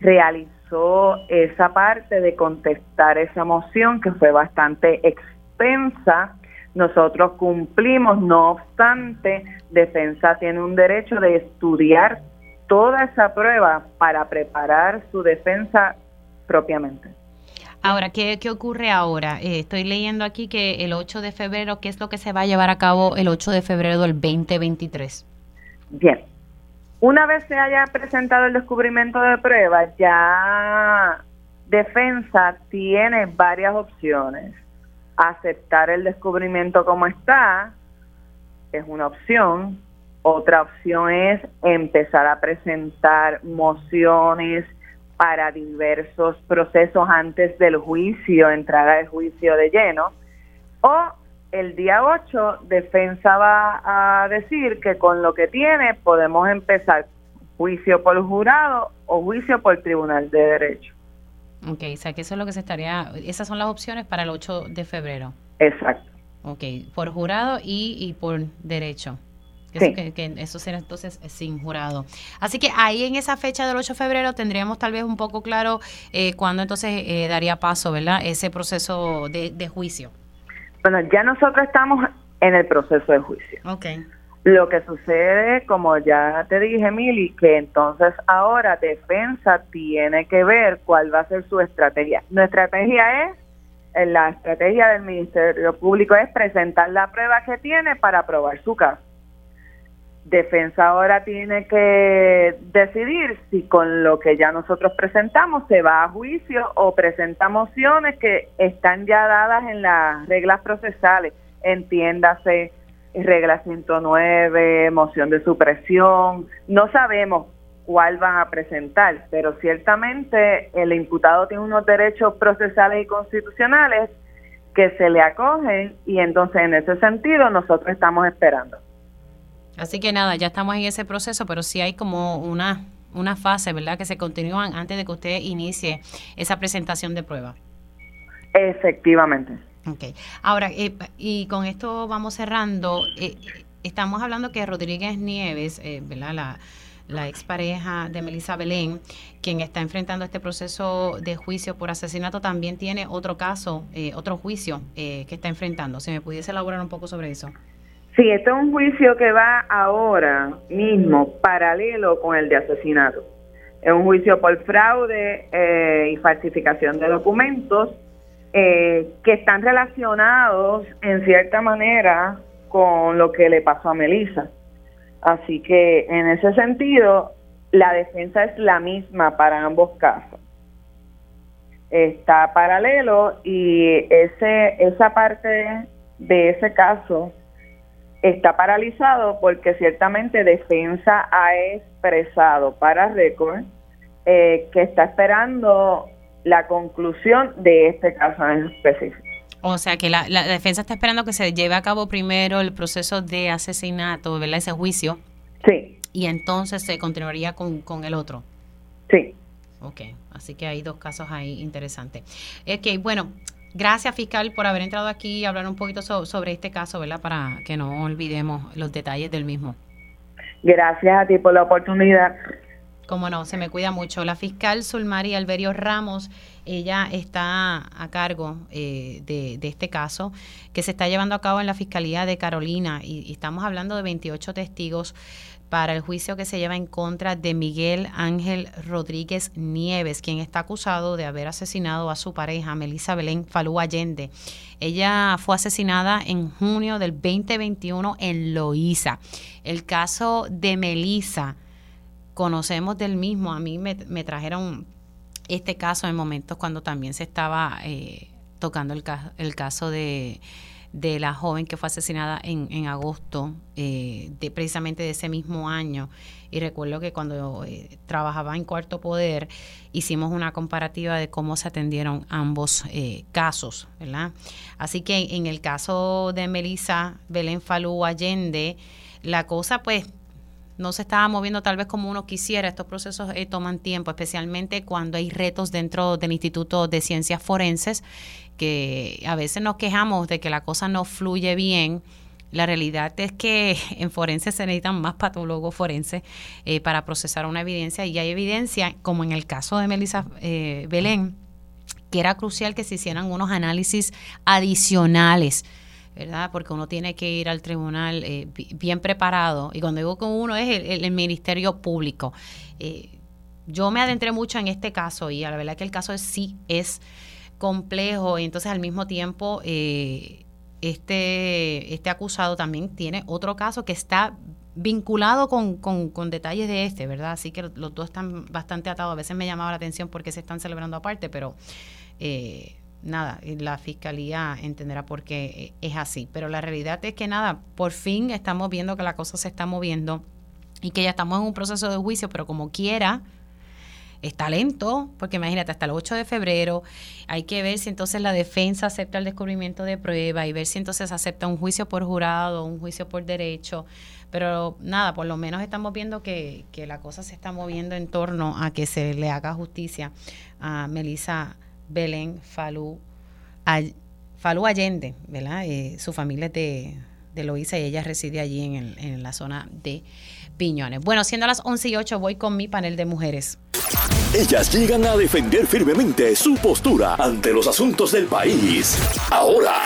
realizó esa parte de contestar esa moción que fue bastante extensa. Nosotros cumplimos, no obstante, defensa tiene un derecho de estudiar toda esa prueba para preparar su defensa propiamente. Ahora, ¿qué, qué ocurre ahora? Eh, estoy leyendo aquí que el 8 de febrero, ¿qué es lo que se va a llevar a cabo el 8 de febrero del 2023? Bien, una vez se haya presentado el descubrimiento de pruebas, ya defensa tiene varias opciones. Aceptar el descubrimiento como está es una opción. Otra opción es empezar a presentar mociones para diversos procesos antes del juicio, entrada de juicio de lleno, o el día 8 defensa va a decir que con lo que tiene podemos empezar juicio por jurado o juicio por tribunal de derecho. Ok, o sea que eso es lo que se estaría, esas son las opciones para el 8 de febrero. Exacto. Ok, por jurado y, y por derecho. Eso, que, eso será entonces sin jurado. Así que ahí en esa fecha del 8 de febrero tendríamos tal vez un poco claro eh, cuándo entonces eh, daría paso, ¿verdad? Ese proceso de, juicio. Bueno, ya nosotros estamos en el proceso de juicio. Ok. Lo que sucede, como ya te dije, Mili, que entonces ahora defensa tiene que ver cuál va a ser su estrategia. Nuestra estrategia es, eh, la estrategia del Ministerio Público es presentar la prueba que tiene para probar su caso. Defensa ahora tiene que decidir si con lo que ya nosotros presentamos se va a juicio o presenta mociones que están ya dadas en las reglas procesales, entiéndase regla 109, moción de supresión, no sabemos cuál van a presentar, pero ciertamente el imputado tiene unos derechos procesales y constitucionales que se le acogen y entonces en ese sentido nosotros estamos esperando. Así que nada, ya estamos en ese proceso, pero sí hay como una, una fase, ¿verdad?, que se continúan antes de que usted inicie esa presentación de prueba. Efectivamente. Ok. Ahora, eh, y con esto vamos cerrando. Eh, estamos hablando que Rodríguez Nieves, eh, ¿verdad? La, la expareja de Melissa Belén, quien está enfrentando este proceso de juicio por asesinato, también tiene otro caso, eh, otro juicio que está enfrentando. Si me pudiese elaborar un poco sobre eso. Sí, este es un juicio que va ahora mismo paralelo con el de asesinato. Es un juicio por fraude y falsificación de documentos eh, que están relacionados en cierta manera con lo que le pasó a Melissa. Así que en ese sentido, la defensa es la misma para ambos casos. Está paralelo y ese esa parte de ese caso está paralizado porque ciertamente defensa ha expresado para récord eh, que está esperando la conclusión de este caso en específico. O sea que la, defensa está esperando que se lleve a cabo primero el proceso de asesinato, ¿verdad? Ese juicio. Sí. Y entonces se continuaría con, el otro. Sí. Ok, así que hay dos casos ahí interesantes. Ok, bueno, gracias fiscal por haber entrado aquí y hablar un poquito sobre este caso, ¿verdad? Para que no olvidemos los detalles del mismo. Gracias a ti por la oportunidad. Como no, se me cuida mucho. La fiscal Sulmari Alberio Ramos, ella está a cargo eh, de, este caso que se está llevando a cabo en la Fiscalía de Carolina y, estamos hablando de 28 testigos para el juicio que se lleva en contra de Miguel Ángel Rodríguez Nieves, quien está acusado de haber asesinado a su pareja, Melissa Belén Falú Allende. Ella fue asesinada en junio del 2021 en Loíza. El caso de Melissa conocemos del mismo. A mí me, trajeron este caso en momentos cuando también se estaba eh, tocando el, el caso de, de, la joven que fue asesinada en, en agosto, eh, de, precisamente de ese mismo año. Y recuerdo que cuando eh, trabajaba en Cuarto Poder, hicimos una comparativa de cómo se atendieron ambos casos, ¿verdad? Así que en el caso de Melissa Belén Falú Allende, la cosa pues no se estaba moviendo tal vez como uno quisiera. Estos procesos eh, toman tiempo, especialmente cuando hay retos dentro del Instituto de Ciencias Forenses, que a veces nos quejamos de que la cosa no fluye bien. La realidad es que en forenses se necesitan más patólogos forenses eh, para procesar una evidencia y hay evidencia, como en el caso de Melissa eh, Belén, que era crucial que se hicieran unos análisis adicionales ¿verdad? Porque uno tiene que ir al tribunal eh, bien preparado. Y cuando digo con uno es el, Ministerio Público. Eh, yo me adentré mucho en este caso y la verdad que el caso sí es complejo y entonces al mismo tiempo eh, este, este acusado también tiene otro caso que está vinculado con, con, detalles de este, ¿verdad? Así que los dos están bastante atados. A veces me llamaba la atención porque se están celebrando aparte, pero eh, nada, la fiscalía entenderá por qué es así. Pero la realidad es que nada, por fin estamos viendo que la cosa se está moviendo y que ya estamos en un proceso de juicio, pero como quiera, está lento, porque imagínate, hasta el 8 de febrero hay que ver si entonces la defensa acepta el descubrimiento de prueba y ver si entonces acepta un juicio por jurado, un juicio por derecho. Pero nada, por lo menos estamos viendo que, que la cosa se está moviendo en torno a que se le haga justicia a Melissa Belén Falú, Falú Allende, ¿verdad? Eh, su familia es de, de y ella reside allí en, en la zona de Piñones. Bueno, siendo las 11 y 8, voy con mi panel de mujeres. Ellas llegan a defender firmemente su postura ante los asuntos del país. Ahora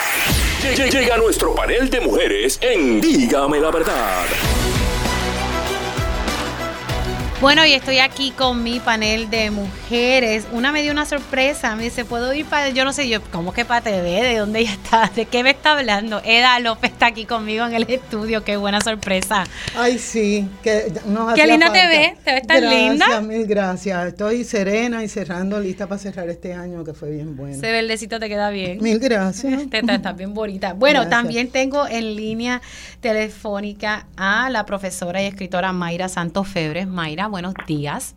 Llega nuestro panel de mujeres en Dígame la verdad. Bueno, y estoy aquí con mi panel de mujeres. Una me dio una sorpresa. Me dice, ¿puedo ir para.? Yo no sé, yo, ¿cómo que para TV? ¿De dónde ella está? ¿De qué me está hablando? Eda López está aquí conmigo en el estudio. Qué buena sorpresa. Ay, sí. Que nos Qué linda te ves. Te ves tan gracias, linda. Mil gracias. Estoy serena y cerrando, lista para cerrar este año que fue bien bueno. Ese verdecito te queda bien. Mil gracias. Te, te- estás bien bonita. Bueno, Gracias. también tengo en línea telefónica a la profesora y escritora Mayra Santos Febres. Mayra, buenos días.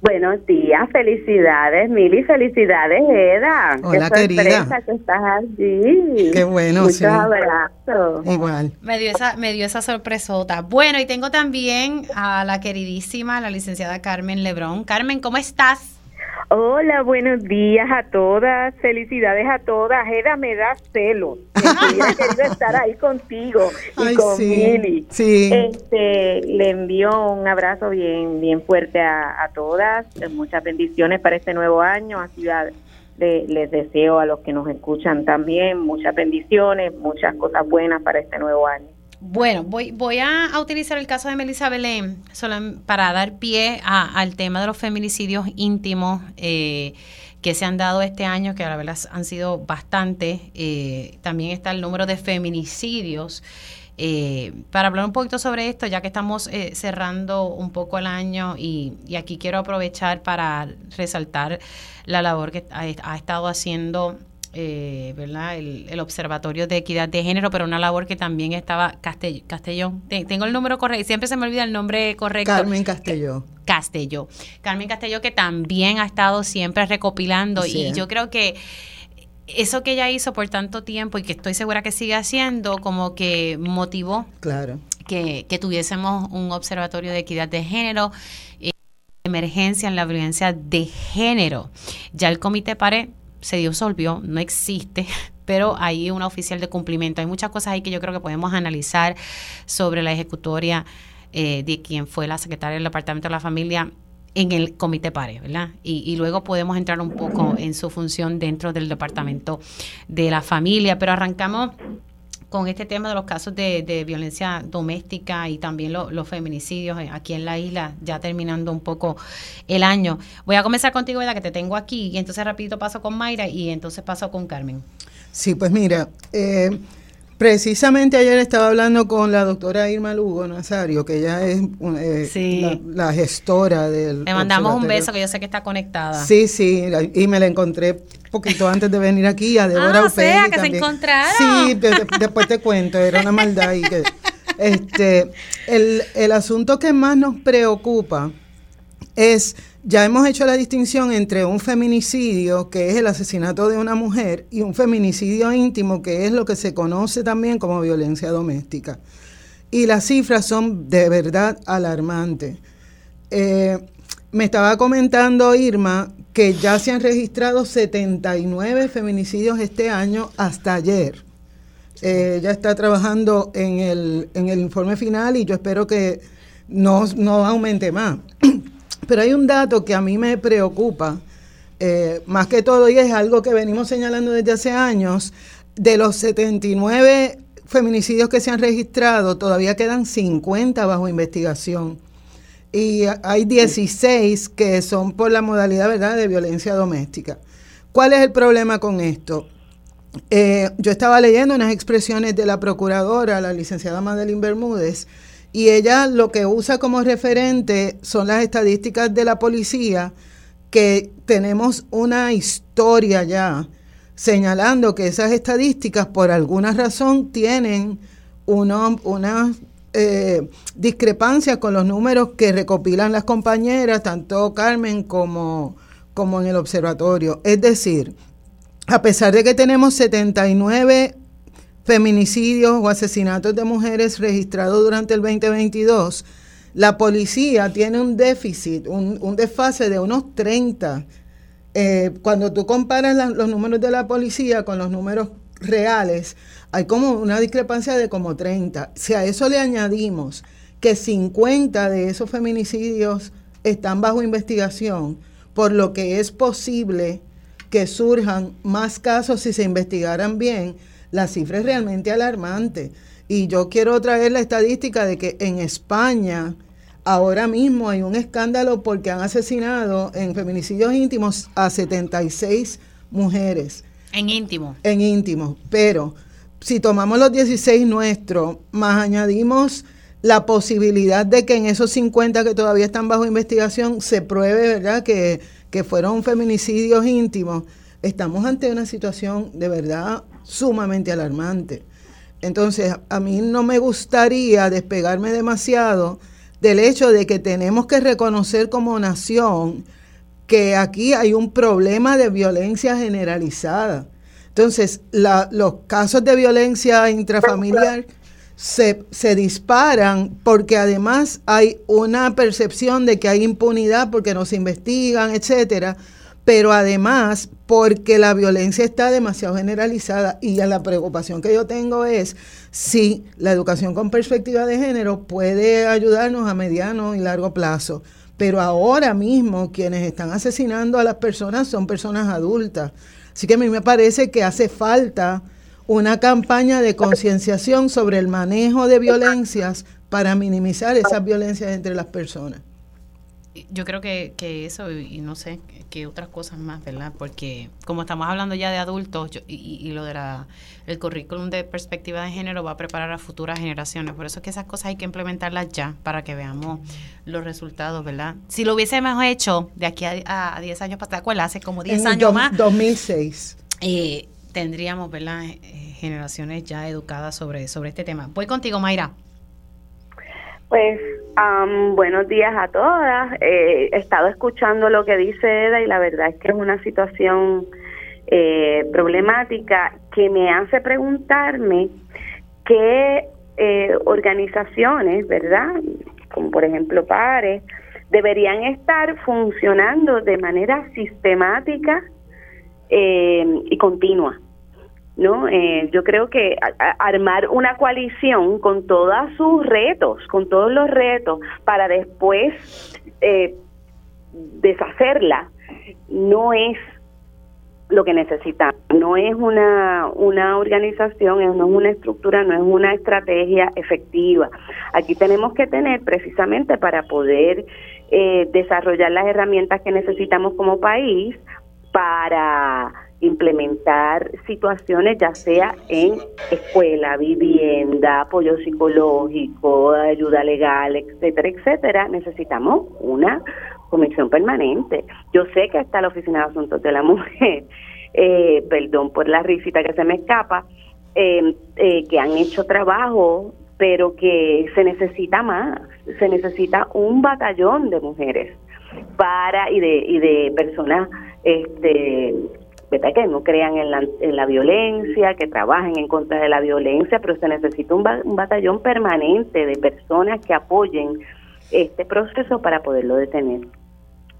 Buenos días, felicidades, Mili, felicidades, Eda. Hola, Qué querida. sorpresa que estás allí. Qué bueno, Muchos sí. abrazos. Igual. Me dio esa, me dio esa sorpresota. Bueno, y tengo también a la queridísima, la licenciada Carmen Lebrón. Carmen, ¿cómo estás? Hola, buenos días a todas, felicidades a todas. Eda, me da celos. hubiera querido estar ahí contigo y Ay, con sí. Mili. Sí. Este, le envío un abrazo bien, bien fuerte a, a todas. Muchas bendiciones para este nuevo año. Así le- les deseo a los que nos escuchan también muchas bendiciones, muchas cosas buenas para este nuevo año. Bueno, voy, voy a, utilizar el caso de Melissa Belén solam- para dar pie a- al tema de los feminicidios íntimos eh, que se han dado este año, que a la verdad han sido bastante. Eh, también está el número de feminicidios. Eh, para hablar un poquito sobre esto, ya que estamos eh, cerrando un poco el año y, y aquí quiero aprovechar para resaltar la labor que ha, ha estado haciendo eh, ¿verdad? El, el Observatorio de Equidad de Género, pero una labor que también estaba Castell- Castellón. Te- tengo el número correcto, siempre se me olvida el nombre correcto. Carmen Castelló. Castelló. Carmen Castelló que también ha estado siempre recopilando y yo creo que eso que ella hizo por tanto tiempo y que estoy segura que sigue haciendo, como que motivó Claro. que, que tuviésemos un observatorio de equidad de género, eh, emergencia en la violencia de género. Ya el comité PARE se disolvió, no existe, pero hay una oficial de cumplimiento. Hay muchas cosas ahí que yo creo que podemos analizar sobre la ejecutoria eh, de quien fue la secretaria del Departamento de la Familia en el comité PARE, ¿verdad? Y luego podemos entrar un poco en su función dentro del Departamento de la Familia, pero arrancamos con este tema de los casos de, violencia doméstica y también lo- los feminicidios eh, aquí en la isla, ya terminando un poco el año. Voy a comenzar contigo, Eda, que te tengo aquí, y entonces rapidito paso con Mayra y entonces paso con Carmen. Sí, pues mira, eh, precisamente ayer estaba hablando con la doctora Irma Lugo Nazario, que ella es eh, Sí. la, la gestora del... Le mandamos un beso que yo sé que está conectada. Sí, sí, la- y me la encontré poquito antes de venir aquí a Débora Ah, o sea, que se también. encontraron. Sí, de- de- después te cuento, era una maldad. Y que, este, el, el asunto que más nos preocupa es, ya hemos hecho la distinción entre un feminicidio, que es el asesinato de una mujer, y un feminicidio íntimo, que es lo que se conoce también como violencia doméstica. Y las cifras son de verdad alarmantes. Eh, me estaba comentando Irma que ya se han registrado 79 feminicidios este año hasta ayer. Eh, ella está trabajando en el, en el informe final y yo espero que no, no aumente más. Pero hay un dato que a mí me preocupa, eh, más que todo, y es algo que venimos señalando desde hace años, de los 79 feminicidios que se han registrado, todavía quedan 50 bajo investigación. Y hay 16 que son por la modalidad ¿verdad? de violencia doméstica. ¿Cuál es el problema con esto? Eh, yo estaba leyendo unas expresiones de la procuradora, la licenciada Madeline Bermúdez, y ella lo que usa como referente son las estadísticas de la policía, que tenemos una historia ya señalando que esas estadísticas por alguna razón tienen uno- unas eh, discrepancias con los números que recopilan las compañeras, tanto Carmen como, como en el observatorio. Es decir, a pesar de que tenemos 79 feminicidios o asesinatos de mujeres registrados durante el 2022, la policía tiene un déficit, un, desfase de unos 30. Eh, cuando tú comparas los números de la policía con los números reales, hay como una discrepancia de como 30. Si a eso le añadimos que 50 de esos feminicidios están bajo investigación, por lo que es posible que surjan más casos si se investigaran bien, la cifra es realmente alarmante. Y yo quiero traer la estadística de que en España ahora mismo hay un escándalo porque han asesinado en feminicidios íntimos a 76 mujeres. En íntimo. En íntimo. Pero si tomamos los 16 nuestros, más añadimos la posibilidad de que en esos 50 que todavía están bajo investigación se pruebe, ¿verdad?, que, que fueron feminicidios íntimos, estamos ante una situación de verdad sumamente alarmante. Entonces, a mí no me gustaría despegarme demasiado del hecho de que tenemos que reconocer como nación que aquí hay un problema de violencia generalizada. Entonces, los casos de violencia intrafamiliar se, se, disparan porque además hay una percepción de que hay impunidad porque no se investigan, etcétera, pero además porque la violencia está demasiado generalizada y la preocupación que yo tengo es si la educación con perspectiva de género puede ayudarnos a mediano y largo plazo. Pero ahora mismo quienes están asesinando a las personas son personas adultas. Así que a mí me parece que hace falta una campaña de concienciación sobre el manejo de violencias para minimizar esas violencias entre las personas yo creo que, que eso y, no sé qué otras cosas más, ¿verdad? Porque como estamos hablando ya de adultos y, y, lo de la el currículum de perspectiva de género va a preparar a futuras generaciones, por eso es que esas cosas hay que implementarlas ya para que veamos los resultados, ¿verdad? Si lo hubiésemos hecho de aquí a, 10 años para atrás, Hace como 10 años más. 2006. Eh, tendríamos, ¿verdad? Eh, generaciones ya educadas sobre, sobre este tema. Voy contigo, Mayra. Pues buenos días a todas. Eh, he estado escuchando lo que dice Eda y la verdad es que es una situación eh, problemática que me hace preguntarme qué eh, organizaciones, ¿verdad? Como por ejemplo PARES, deberían estar funcionando de manera sistemática y continua. ¿No? Eh, yo creo que armar una coalición con todos sus retos, con todos los retos, para después eh, deshacerla, no es lo que necesitamos. No es una, una organización, no es una estructura, no es una estrategia efectiva. Aquí tenemos que tener precisamente para poder eh, desarrollar las herramientas que necesitamos como país para implementar situaciones ya sea en escuela, vivienda, apoyo psicológico, ayuda legal, etcétera, etcétera, necesitamos una comisión permanente. Yo sé que está la Oficina de Asuntos de la Mujer, eh, perdón por la risita que se me escapa, eh, eh, que han hecho trabajo, pero que se necesita más, se necesita un batallón de mujeres para y de, y de personas este que no crean en la, en la violencia, que trabajen en contra de la violencia, pero se necesita un, un batallón permanente de personas que apoyen este proceso para poderlo detener.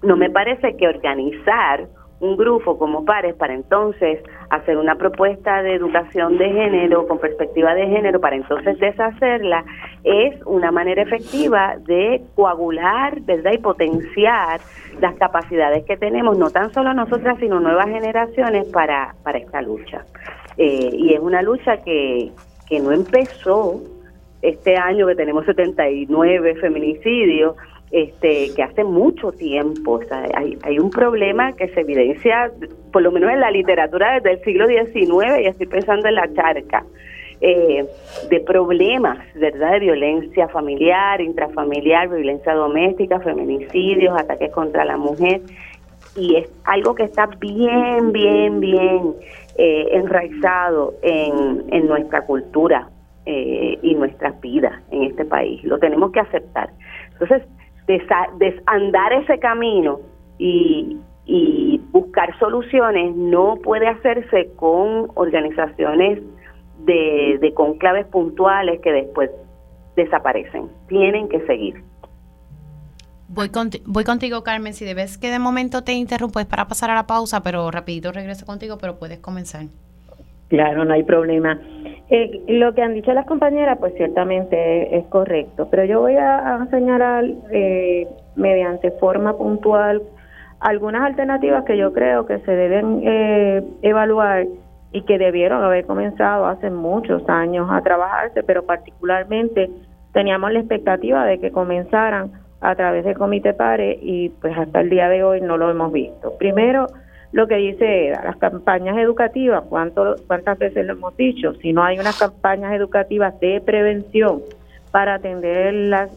No me parece que organizar un grupo como pares para entonces hacer una propuesta de educación de género con perspectiva de género para entonces deshacerla es una manera efectiva de coagular, ¿verdad? y potenciar las capacidades que tenemos no tan solo nosotras sino nuevas generaciones para para esta lucha. Eh, y es una lucha que que no empezó este año que tenemos 79 feminicidios este, que hace mucho tiempo. O sea, hay, hay un problema que se evidencia, por lo menos en la literatura desde el siglo XIX, y estoy pensando en la charca, eh, de problemas, ¿verdad? De violencia familiar, intrafamiliar, violencia doméstica, feminicidios, ataques contra la mujer. Y es algo que está bien, bien, bien eh, enraizado en, en nuestra cultura eh, y nuestras vidas en este país. Lo tenemos que aceptar. Entonces, desandar ese camino y, y buscar soluciones no puede hacerse con organizaciones de, de conclaves puntuales que después desaparecen. Tienen que seguir. Voy, voy contigo, Carmen. Si debes que de momento te interrumpo es para pasar a la pausa, pero rapidito regreso contigo, pero puedes comenzar. Claro, no hay problema. Eh, lo que han dicho las compañeras, pues ciertamente es, correcto, pero yo voy a, señalar eh, mediante forma puntual algunas alternativas que yo creo que se deben eh, evaluar y que debieron haber comenzado hace muchos años a trabajarse, pero particularmente teníamos la expectativa de que comenzaran a través del Comité PARE y pues hasta el día de hoy no lo hemos visto. Primero, lo que dice Eda, las campañas educativas, ¿cuánto, ¿cuántas veces lo hemos dicho? Si no hay unas campañas educativas de prevención para atender la,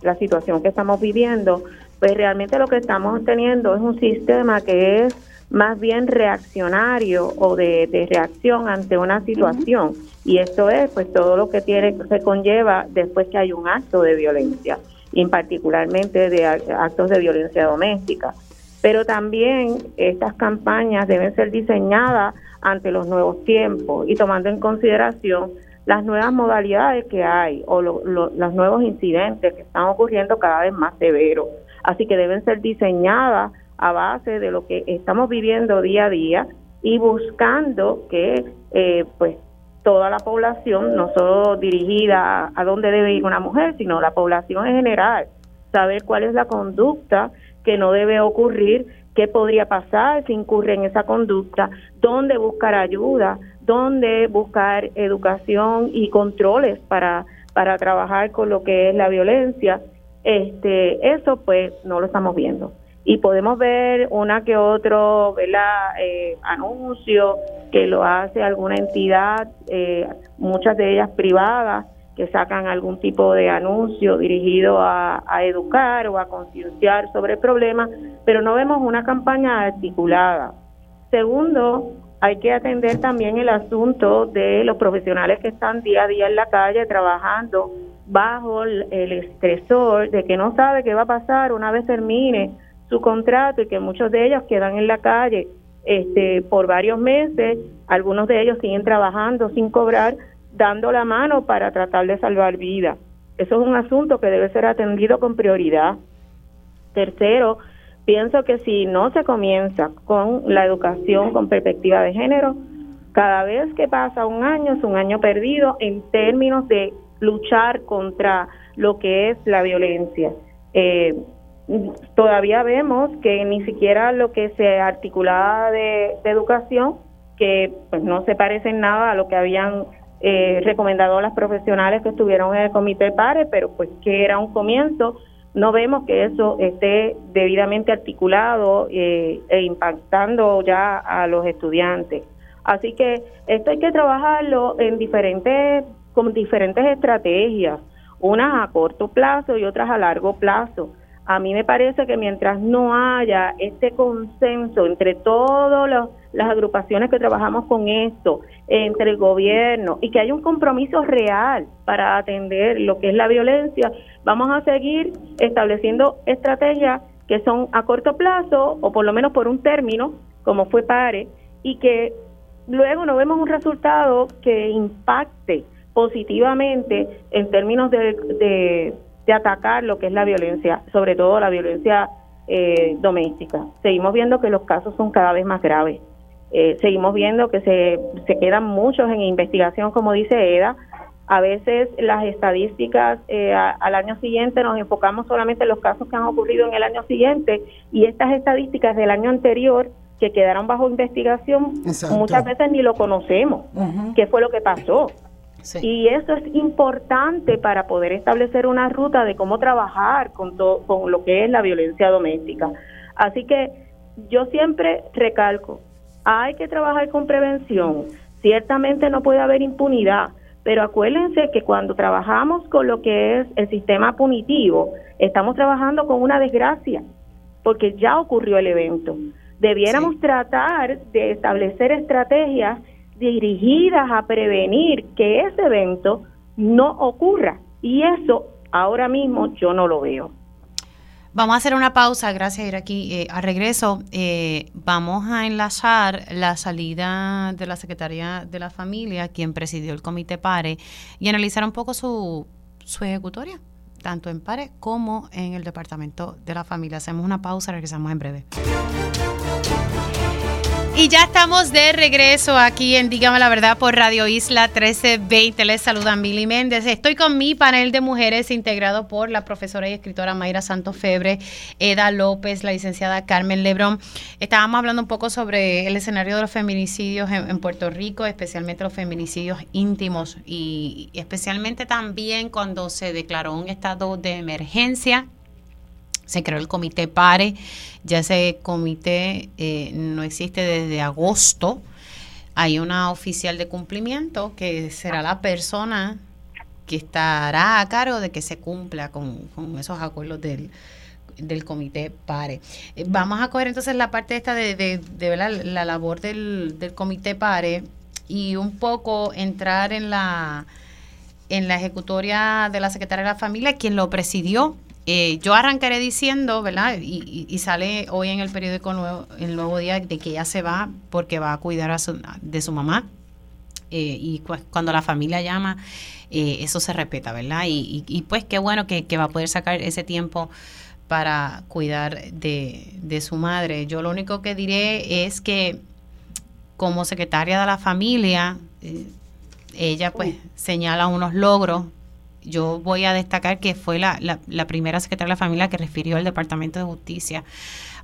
la, situación que estamos viviendo, pues realmente lo que estamos teniendo es un sistema que es más bien reaccionario o de, de reacción ante una situación. Y esto es pues todo lo que tiene se conlleva después que hay un acto de violencia, y particularmente de actos de violencia doméstica. Pero también estas campañas deben ser diseñadas ante los nuevos tiempos y tomando en consideración las nuevas modalidades que hay o los nuevos incidentes que están ocurriendo cada vez más severos. Así que deben ser diseñadas a base de lo que estamos viviendo día a día y buscando que eh, pues toda la población, no solo dirigida a, a dónde debe ir una mujer, sino la población en general, saber cuál es la conducta que no debe ocurrir, qué podría pasar si incurre en esa conducta, dónde buscar ayuda, dónde buscar educación y controles para, para trabajar con lo que es la violencia. Este, eso pues no lo estamos viendo. Y podemos ver una que otro eh, anuncio que lo hace alguna entidad, eh, muchas de ellas privadas, que sacan algún tipo de anuncio dirigido a, educar o a concienciar sobre el problema, pero no vemos una campaña articulada. Segundo, hay que atender también el asunto de los profesionales que están día a día en la calle trabajando bajo el, estresor de que no sabe qué va a pasar una vez termine su contrato y que muchos de ellos quedan en la calle este, por varios meses, algunos de ellos siguen trabajando sin cobrar dando la mano para tratar de salvar vidas. Eso es un asunto que debe ser atendido con prioridad. Tercero, pienso que si no se comienza con la educación con perspectiva de género, cada vez que pasa un año es un año perdido en términos de luchar contra lo que es la violencia. Eh, todavía vemos que ni siquiera lo que se articulaba de, educación, que pues no se parece en nada a lo que habían eh, recomendado a las profesionales que estuvieron en el comité PARE, pero pues que era un comienzo. No vemos que eso esté debidamente articulado eh, e impactando ya a los estudiantes. Así que esto hay que trabajarlo en diferentes, con diferentes estrategias, unas a corto plazo y otras a largo plazo. A mí me parece que mientras no haya este consenso entre todos los las agrupaciones que trabajamos con esto, entre el gobierno y que haya un compromiso real para atender lo que es la violencia, vamos a seguir estableciendo estrategias que son a corto plazo o por lo menos por un término, como fue PARE, y que luego no vemos un resultado que impacte positivamente en términos de, de, de atacar lo que es la violencia, sobre todo la violencia eh, doméstica. Seguimos viendo que los casos son cada vez más graves. Eh, seguimos viendo que se, se quedan muchos en investigación, como dice Eda. A veces las estadísticas eh, al año siguiente nos enfocamos solamente en los casos que han ocurrido en el año siguiente y estas estadísticas del año anterior que quedaron bajo investigación muchas veces ni lo conocemos, qué fue lo que pasó. Y eso es importante para poder establecer una ruta de cómo trabajar con, con lo que es la violencia doméstica. Así que yo siempre recalco, hay que trabajar con prevención. Ciertamente no puede haber impunidad, pero acuérdense que cuando trabajamos con lo que es el sistema punitivo, estamos trabajando con una desgracia, porque ya ocurrió el evento. Debiéramos tratar de establecer estrategias dirigidas a prevenir que ese evento no ocurra. Y eso ahora mismo yo no lo veo. Vamos a hacer una pausa, gracias ir aquí. Eh, a regreso, eh, vamos a enlazar la salida de la Secretaría de la Familia, quien presidió el Comité PARE, y analizar un poco su, su ejecutoria, tanto en PARE como en el Departamento de la Familia. Hacemos una pausa, regresamos en breve. Y ya estamos de regreso aquí en Dígame la Verdad por Radio Isla 1320. Les saluda Mili Méndez. Estoy con mi panel de mujeres integrado por la profesora y escritora Mayra Santos Febre, Eda López, la licenciada Carmen Lebrón. Estábamos hablando un poco sobre el escenario de los feminicidios en, Puerto Rico, especialmente los feminicidios íntimos y especialmente también cuando se declaró un estado de emergencia se creó el comité PARE, ya ese comité eh, no existe desde agosto. Hay una oficial de cumplimiento que será la persona que estará a cargo de que se cumpla con, esos acuerdos del, comité PARE. Eh, vamos a coger entonces la parte esta de, de, la, labor del, del comité PARE y un poco entrar en la en la ejecutoria de la Secretaria de la Familia, quien lo presidió eh, yo arrancaré diciendo, ¿verdad? Y, sale hoy en el periódico nuevo, el nuevo día de que ella se va porque va a cuidar a de su mamá. Eh, y cuando la familia llama, eh, eso se respeta, ¿verdad? Y, pues qué bueno que, va a poder sacar ese tiempo para cuidar de, de su madre. Yo lo único que diré es que como secretaria de la familia, ella pues señala unos logros yo voy a destacar que fue la, la, primera secretaria de la familia que refirió al Departamento de Justicia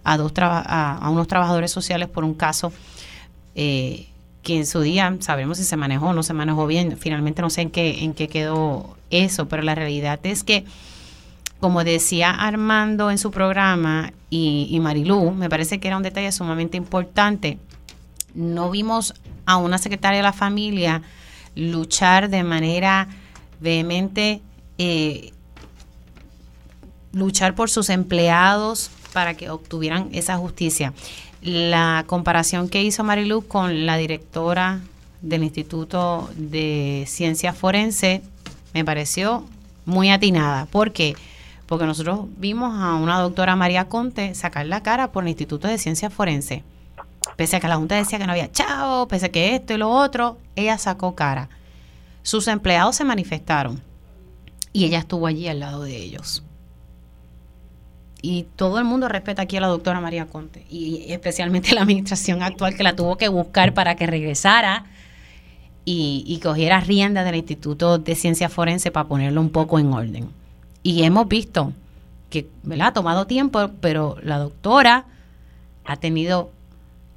a, dos a, unos trabajadores sociales por un caso eh, que en su día sabremos si se manejó o no se manejó bien. Finalmente no sé en qué, en qué quedó eso, pero la realidad es que, como decía Armando en su programa y, y Marilú, me parece que era un detalle sumamente importante. No vimos a una secretaria de la familia luchar de manera vehemente eh, luchar por sus empleados para que obtuvieran esa justicia. La comparación que hizo Marilu con la directora del Instituto de Ciencia Forense me pareció muy atinada. ¿Por qué? Porque nosotros vimos a una doctora María Conte sacar la cara por el Instituto de Ciencia Forense. Pese a que la Junta decía que no había chavo, pese a que esto y lo otro, ella sacó cara. Sus empleados se manifestaron y ella estuvo allí al lado de ellos. Y todo el mundo respeta aquí a la doctora María Conte y especialmente la administración actual que la tuvo que buscar para que regresara y, cogiera rienda del Instituto de Ciencia Forense para ponerlo un poco en orden. Y hemos visto que ¿verdad? ha tomado tiempo, pero la doctora ha tenido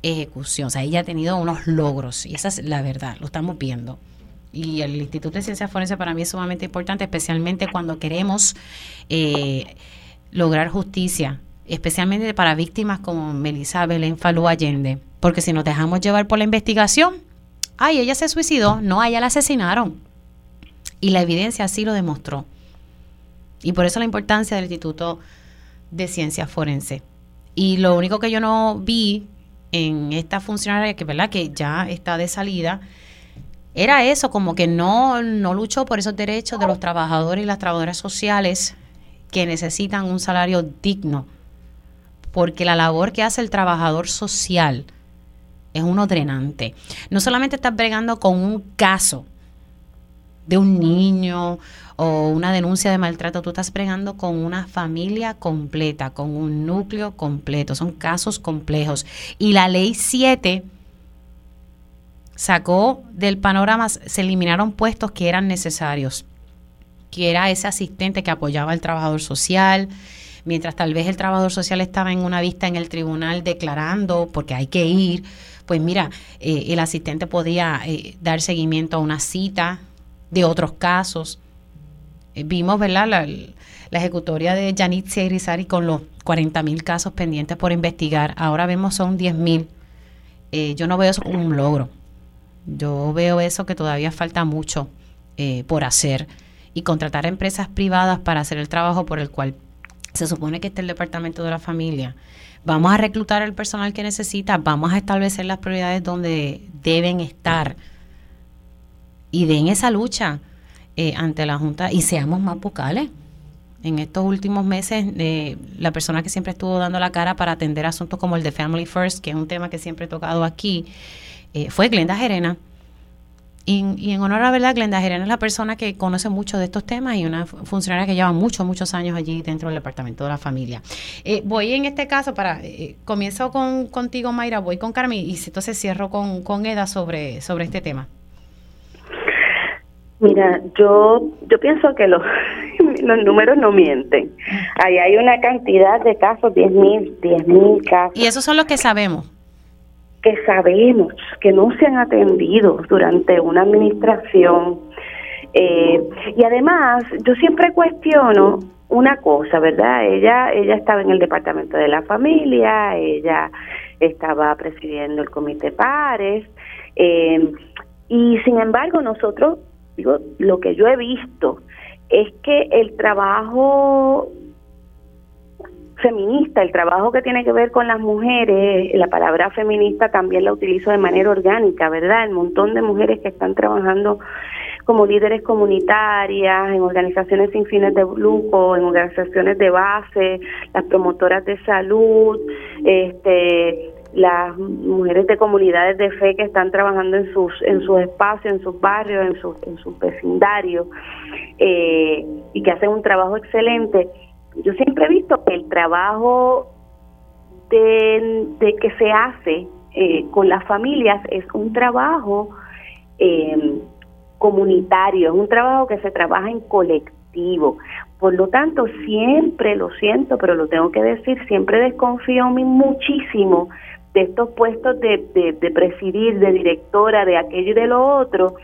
ejecución, o sea, ella ha tenido unos logros y esa es la verdad, lo estamos viendo y el Instituto de Ciencias Forenses para mí es sumamente importante, especialmente cuando queremos eh, lograr justicia, especialmente para víctimas como Melissa Belén Falú Allende, porque si nos dejamos llevar por la investigación, ay, ella se suicidó, no, a ella la asesinaron. Y la evidencia así lo demostró. Y por eso la importancia del Instituto de Ciencias Forenses. Y lo único que yo no vi en esta funcionaria, que, ¿verdad? que ya está de salida, era eso, como que no, no luchó por esos derechos de los trabajadores y las trabajadoras sociales que necesitan un salario digno, porque la labor que hace el trabajador social es uno drenante. No solamente estás bregando con un caso de un niño o una denuncia de maltrato, tú estás bregando con una familia completa, con un núcleo completo, son casos complejos. Y la ley 7 sacó del panorama, se eliminaron puestos que eran necesarios, que era ese asistente que apoyaba al trabajador social, mientras tal vez el trabajador social estaba en una vista en el tribunal declarando, porque hay que ir, pues mira, eh, el asistente podía eh, dar seguimiento a una cita de otros casos. Eh, vimos, ¿verdad? La, ejecutoria de Yanit Irizarry con los 40 mil casos pendientes por investigar. Ahora vemos son 10 mil. yo no veo eso como un logro. Yo veo eso que todavía falta mucho eh, por hacer y contratar empresas privadas para hacer el trabajo por el cual se supone que está el departamento de la familia. Vamos a reclutar el personal que necesita, vamos a establecer las prioridades donde deben estar y den esa lucha eh, ante la Junta y seamos más vocales. En estos últimos meses, eh, la persona que siempre estuvo dando la cara para atender asuntos como el de Family First, que es un tema que siempre he tocado aquí, eh, fue Glenda Jerena. y, en honor a la verdad, Glenda Gerena es la persona que conoce mucho de estos temas y una funcionaria que lleva muchos, muchos años allí dentro del Departamento de la Familia. Eh, voy en este caso para, eh, comienzo con, contigo Mayra, voy con Carmen y entonces cierro con, con Eda sobre, sobre este tema. Mira, yo, yo pienso que los, los números no mienten. Ahí hay una cantidad de casos, 10 mil, 10 mil casos. Y esos son los que sabemos que sabemos que no se han atendido durante una administración. Eh, y además, yo siempre cuestiono una cosa, ¿verdad? Ella, ella estaba en el departamento de la familia, ella estaba presidiendo el comité pares, eh, y sin embargo nosotros, digo, lo que yo he visto es que el trabajo feminista, el trabajo que tiene que ver con las mujeres, la palabra feminista también la utilizo de manera orgánica, ¿verdad? El montón de mujeres que están trabajando como líderes comunitarias, en organizaciones sin fines de lucro, en organizaciones de base, las promotoras de salud, este las mujeres de comunidades de fe que están trabajando en sus en sus espacios, en sus barrios, en sus en sus vecindarios eh, y que hacen un trabajo excelente yo siempre he visto que el trabajo de, que se hace eh, con las familias es un trabajo eh, comunitario, es un trabajo que se trabaja en colectivo. Por lo tanto, siempre lo siento, pero lo tengo que decir, siempre desconfío muchísimo de estos puestos de, de presidir, de directora, de aquello y de lo otro,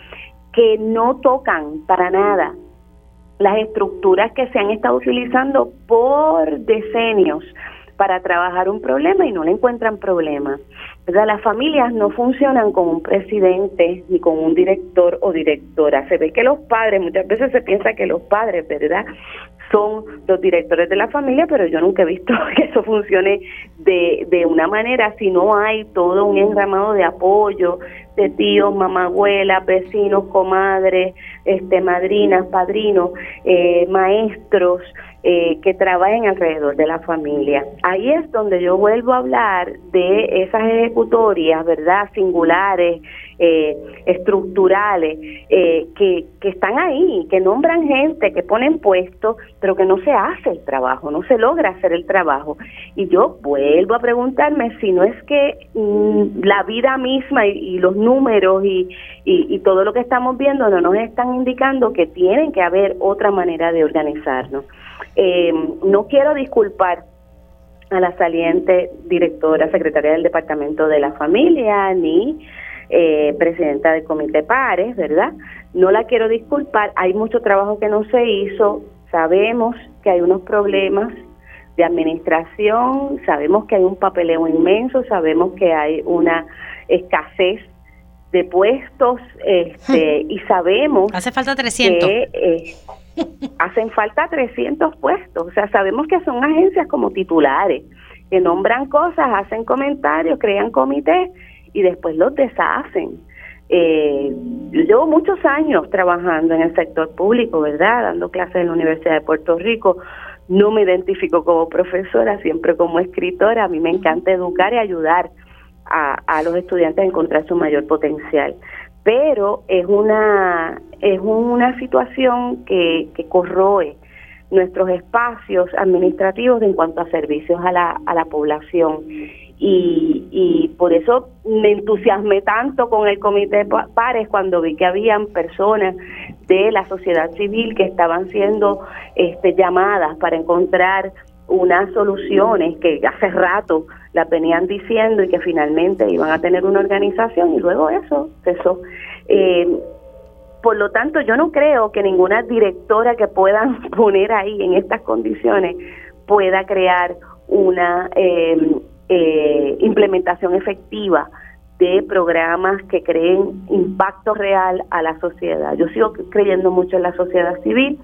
que no tocan para nada las estructuras que se han estado utilizando por decenios para trabajar un problema y no le encuentran problema. Las familias no funcionan con un presidente ni con un director o directora. Se ve que los padres, muchas veces se piensa que los padres, ¿verdad? Son los directores de la familia, pero yo nunca he visto que eso funcione de, de una manera si no hay todo un enramado de apoyo, de tíos, mamá, abuelas, vecinos, comadres, este, madrinas, padrinos, eh, maestros eh, que trabajen alrededor de la familia. Ahí es donde yo vuelvo a hablar de esas ejecutorias, ¿verdad? Singulares, eh, estructurales, eh, que, que están ahí, que nombran gente, que ponen puestos, pero que no se hace el trabajo, no se logra hacer el trabajo. Y yo vuelvo a preguntarme si no es que mm, la vida misma y, los números y, y, todo lo que estamos viendo no nos están indicando que tienen que haber otra manera de organizarnos. Eh, no quiero disculpar a la saliente directora, secretaria del Departamento de la Familia, ni eh, presidenta del Comité Pares, ¿verdad? No la quiero disculpar, hay mucho trabajo que no se hizo, sabemos que hay unos problemas de administración, sabemos que hay un papeleo inmenso, sabemos que hay una escasez de puestos este, y sabemos hace falta 300 que eh, hacen falta 300 puestos, o sea, sabemos que son agencias como titulares que nombran cosas, hacen comentarios, crean comités y después los deshacen. Eh, llevo muchos años trabajando en el sector público, ¿verdad? Dando clases en la Universidad de Puerto Rico. No me identifico como profesora, siempre como escritora. A mí me encanta educar y ayudar a, a los estudiantes a encontrar su mayor potencial. Pero es una, es una situación que, que corroe nuestros espacios administrativos en cuanto a servicios a la, a la población y, y por eso me entusiasmé tanto con el comité pares cuando vi que habían personas de la sociedad civil que estaban siendo este, llamadas para encontrar unas soluciones que hace rato la venían diciendo y que finalmente iban a tener una organización y luego eso cesó. Eh, por lo tanto, yo no creo que ninguna directora que puedan poner ahí en estas condiciones pueda crear una eh, eh, implementación efectiva de programas que creen impacto real a la sociedad. Yo sigo creyendo mucho en la sociedad civil,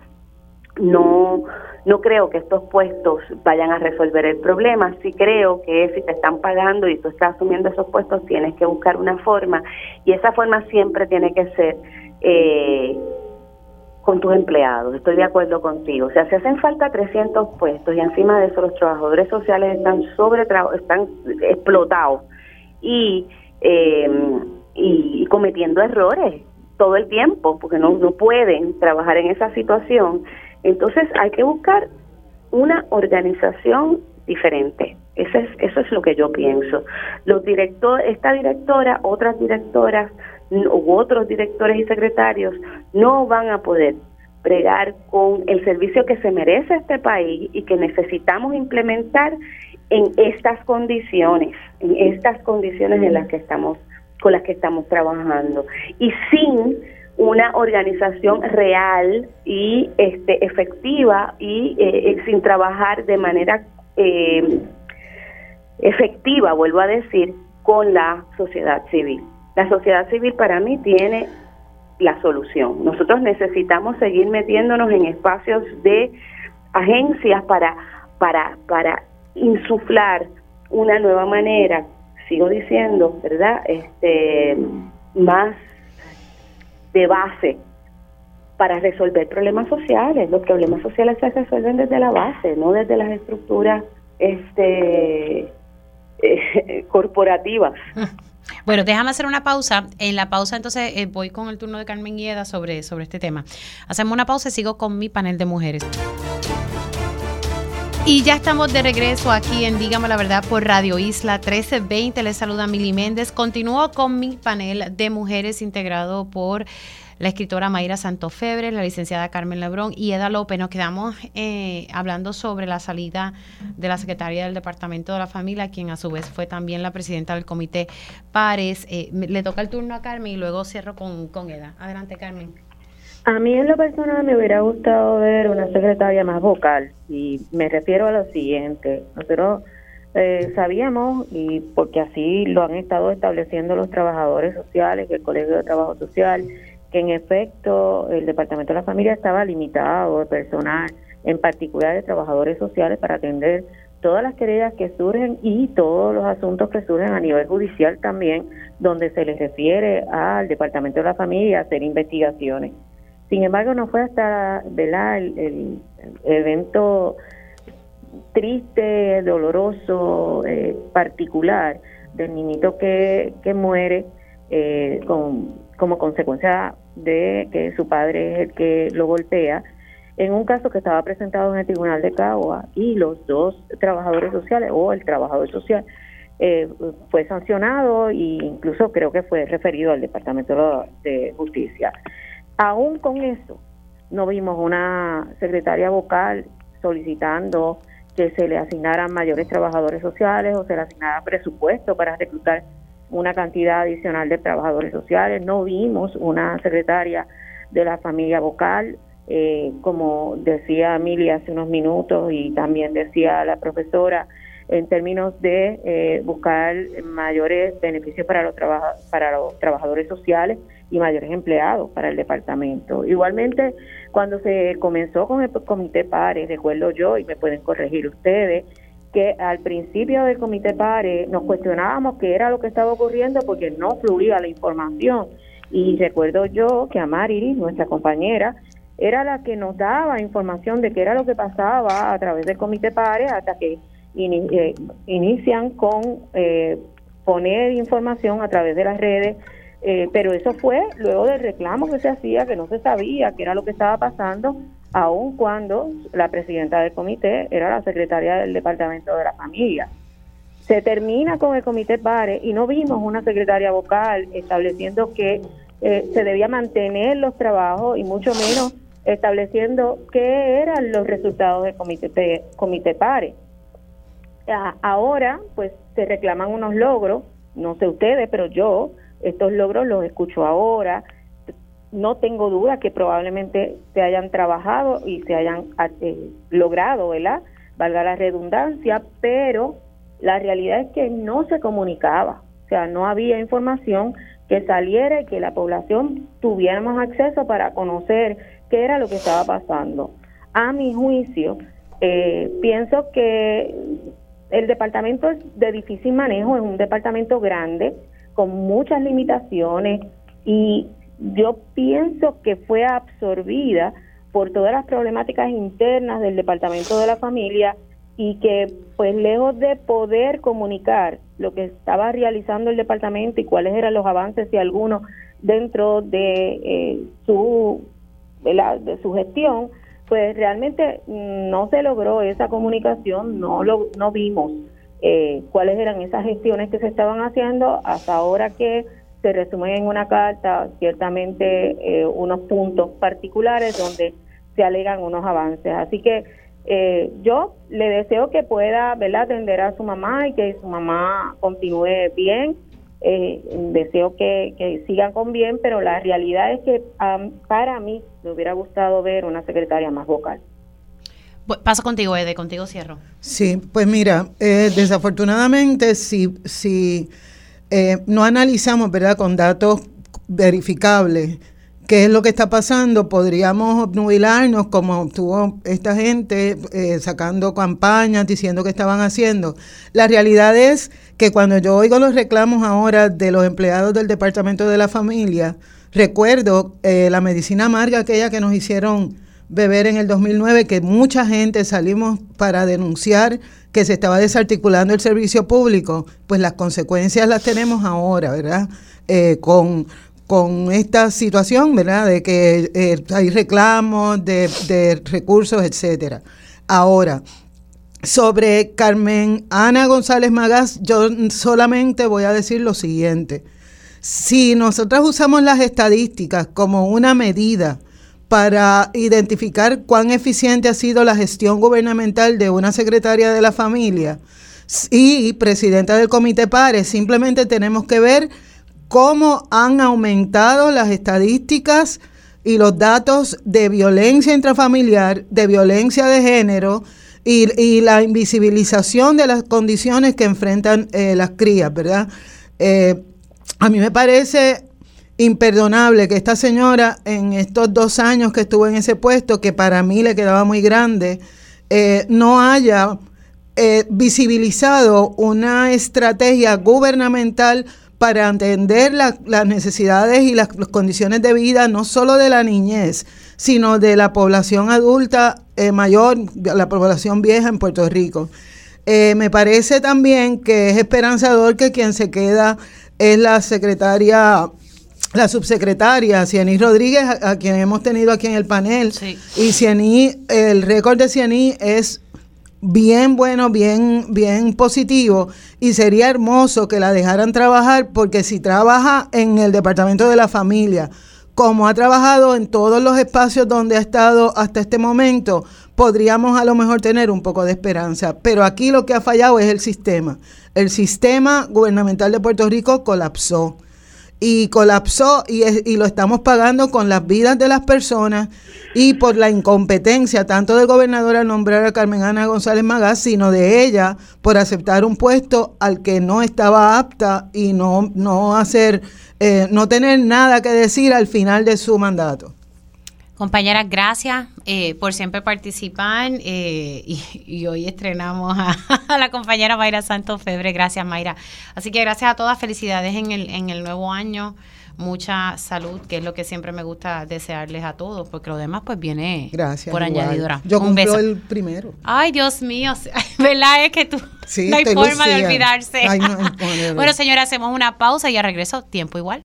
no no creo que estos puestos vayan a resolver el problema, sí creo que si te están pagando y tú estás asumiendo esos puestos tienes que buscar una forma. Y esa forma siempre tiene que ser eh, con tus empleados, estoy de acuerdo contigo. O sea, si hacen falta 300 puestos y encima de eso los trabajadores sociales están sobre están explotados y, eh, y cometiendo errores. todo el tiempo, porque no, no pueden trabajar en esa situación. Entonces hay que buscar una organización diferente. Eso es, eso es lo que yo pienso. Los directores, esta directora, otras directoras u otros directores y secretarios no van a poder bregar con el servicio que se merece este país y que necesitamos implementar en estas condiciones, en estas condiciones en las que estamos con las que estamos trabajando y sin una organización real y este efectiva y eh, eh, sin trabajar de manera eh, efectiva, vuelvo a decir, con la sociedad civil. La sociedad civil para mí tiene la solución. Nosotros necesitamos seguir metiéndonos en espacios de agencias para, para, para insuflar una nueva manera, sigo diciendo, ¿verdad? Este, más de base para resolver problemas sociales. Los problemas sociales se resuelven desde la base, no desde las estructuras este corporativas. Bueno, déjame hacer una pausa. En la pausa entonces eh, voy con el turno de Carmen Guieda sobre, sobre este tema. Hacemos una pausa y sigo con mi panel de mujeres. Y ya estamos de regreso aquí en Dígame la Verdad por Radio Isla 1320. Les saluda Mili Méndez. Continúo con mi panel de mujeres integrado por la escritora Mayra Santofebre, la licenciada Carmen Lebrón y Eda López. Nos quedamos eh, hablando sobre la salida de la secretaria del Departamento de la Familia, quien a su vez fue también la presidenta del Comité Pares. Eh, le toca el turno a Carmen y luego cierro con, con Eda. Adelante, Carmen. A mí en lo personal me hubiera gustado ver una secretaria más vocal y me refiero a lo siguiente. Nosotros eh, sabíamos, y porque así lo han estado estableciendo los trabajadores sociales, el Colegio de Trabajo Social, que en efecto el Departamento de la Familia estaba limitado de personal, en particular de trabajadores sociales, para atender todas las querellas que surgen y todos los asuntos que surgen a nivel judicial también, donde se les refiere al Departamento de la Familia hacer investigaciones. Sin embargo, no fue hasta El, el, evento triste, doloroso, eh, particular del niñito que, que muere eh, con, como consecuencia de que su padre es el que lo golpea, en un caso que estaba presentado en el Tribunal de Cagua y los dos trabajadores sociales o el trabajador social eh, fue sancionado e incluso creo que fue referido al Departamento de Justicia. Aún con eso, no vimos una secretaria vocal solicitando que se le asignaran mayores trabajadores sociales o se le asignara presupuesto para reclutar una cantidad adicional de trabajadores sociales, no vimos una secretaria de la familia vocal, eh, como decía Emilia hace unos minutos y también decía la profesora, en términos de eh, buscar mayores beneficios para los, para los trabajadores sociales y mayores empleados para el departamento. Igualmente, cuando se comenzó con el comité PARE, recuerdo yo, y me pueden corregir ustedes, que al principio del comité PARE nos cuestionábamos qué era lo que estaba ocurriendo porque no fluía la información. Y recuerdo yo que Amari, nuestra compañera, era la que nos daba información de qué era lo que pasaba a través del comité PARE hasta que eh, inician con eh, poner información a través de las redes. Eh, pero eso fue luego del reclamo que se hacía, que no se sabía qué era lo que estaba pasando aun cuando la presidenta del comité era la secretaria del Departamento de la Familia. Se termina con el comité PARE y no vimos una secretaria vocal estableciendo que eh, se debía mantener los trabajos y mucho menos estableciendo qué eran los resultados del comité, comité PARE. Ahora, pues se reclaman unos logros, no sé ustedes, pero yo estos logros los escucho ahora, no tengo duda que probablemente se hayan trabajado y se hayan eh, logrado, ¿verdad? Valga la redundancia, pero la realidad es que no se comunicaba, o sea, no había información que saliera y que la población tuviéramos acceso para conocer qué era lo que estaba pasando. A mi juicio, eh, pienso que el departamento es de difícil manejo, es un departamento grande, con muchas limitaciones y yo pienso que fue absorbida por todas las problemáticas internas del Departamento de la Familia y que pues lejos de poder comunicar lo que estaba realizando el departamento y cuáles eran los avances y algunos dentro de eh, su de su gestión, pues realmente no se logró esa comunicación, no lo no vimos eh, cuáles eran esas gestiones que se estaban haciendo hasta ahora que se resumen en una carta ciertamente eh, unos puntos particulares donde se alegan unos avances. Así que eh, yo le deseo que pueda ¿verdad? atender a su mamá y que su mamá continúe bien. Eh, deseo que, que, sigan con bien, pero la realidad es que para mí me hubiera gustado ver una secretaria más vocal. Paso contigo, Ede, contigo cierro. Sí, pues mira, desafortunadamente si, si eh, no analizamos, ¿verdad?, con datos verificables qué es lo que está pasando, podríamos obnubilarnos como tuvo esta gente eh, sacando campañas diciendo que estaban haciendo. La realidad es que cuando yo oigo los reclamos ahora de los empleados del Departamento de la Familia, recuerdo eh, la medicina amarga aquella que nos hicieron beber en el 2009, que mucha gente salimos para denunciar que se estaba desarticulando el servicio público, pues las consecuencias las tenemos ahora, ¿verdad? Eh, con, con esta situación, ¿verdad? De que eh, hay reclamos de, recursos, etcétera. Ahora, sobre Carmen Ana González Magas, yo solamente voy a decir lo siguiente. Si nosotros usamos las estadísticas como una medida para identificar cuán eficiente ha sido la gestión gubernamental de una secretaria de la familia y presidenta del comité PARES. Simplemente tenemos que ver cómo han aumentado las estadísticas y los datos de violencia intrafamiliar, de violencia de género y, la invisibilización de las condiciones que enfrentan eh, las crías, ¿verdad? Eh, a mí me parece imperdonable que esta señora en estos dos años que estuvo en ese puesto, que para mí le quedaba muy grande, eh, no haya eh, visibilizado una estrategia gubernamental para entender las necesidades y las, condiciones de vida no solo de la niñez, sino de la población adulta eh, mayor, la población vieja en Puerto Rico. me parece también que es esperanzador que quien se queda es la secretaria la subsecretaria Cianí Rodríguez, a, quien hemos tenido aquí en el panel. Y Cianí, el récord de Cianí es bien bueno, bien, bien positivo y sería hermoso que la dejaran trabajar porque si trabaja en el departamento de la familia, como ha trabajado en todos los espacios donde ha estado hasta este momento, podríamos a lo mejor tener un poco de esperanza. Pero aquí lo que ha fallado es el sistema. El sistema gubernamental de Puerto Rico colapsó y colapsó y, y, lo estamos pagando con las vidas de las personas y por la incompetencia tanto del gobernador al nombrar a Carmen Ana González Magás, sino de ella por aceptar un puesto al que no estaba apta y no, no hacer, eh, no tener nada que decir al final de su mandato. Compañeras, gracias eh, por siempre participar eh, y, hoy estrenamos a, la compañera Mayra Santos Febre. Gracias, Mayra. Así que gracias a todas, felicidades en el, en el nuevo año, mucha salud, que es lo que siempre me gusta desearles a todos, porque lo demás pues viene por añadidura. Yo Un beso. el primero. Ay, Dios mío, ¿verdad? Es que tú no hay forma de olvidarse. bueno, señora, hacemos una pausa y a regreso, tiempo igual.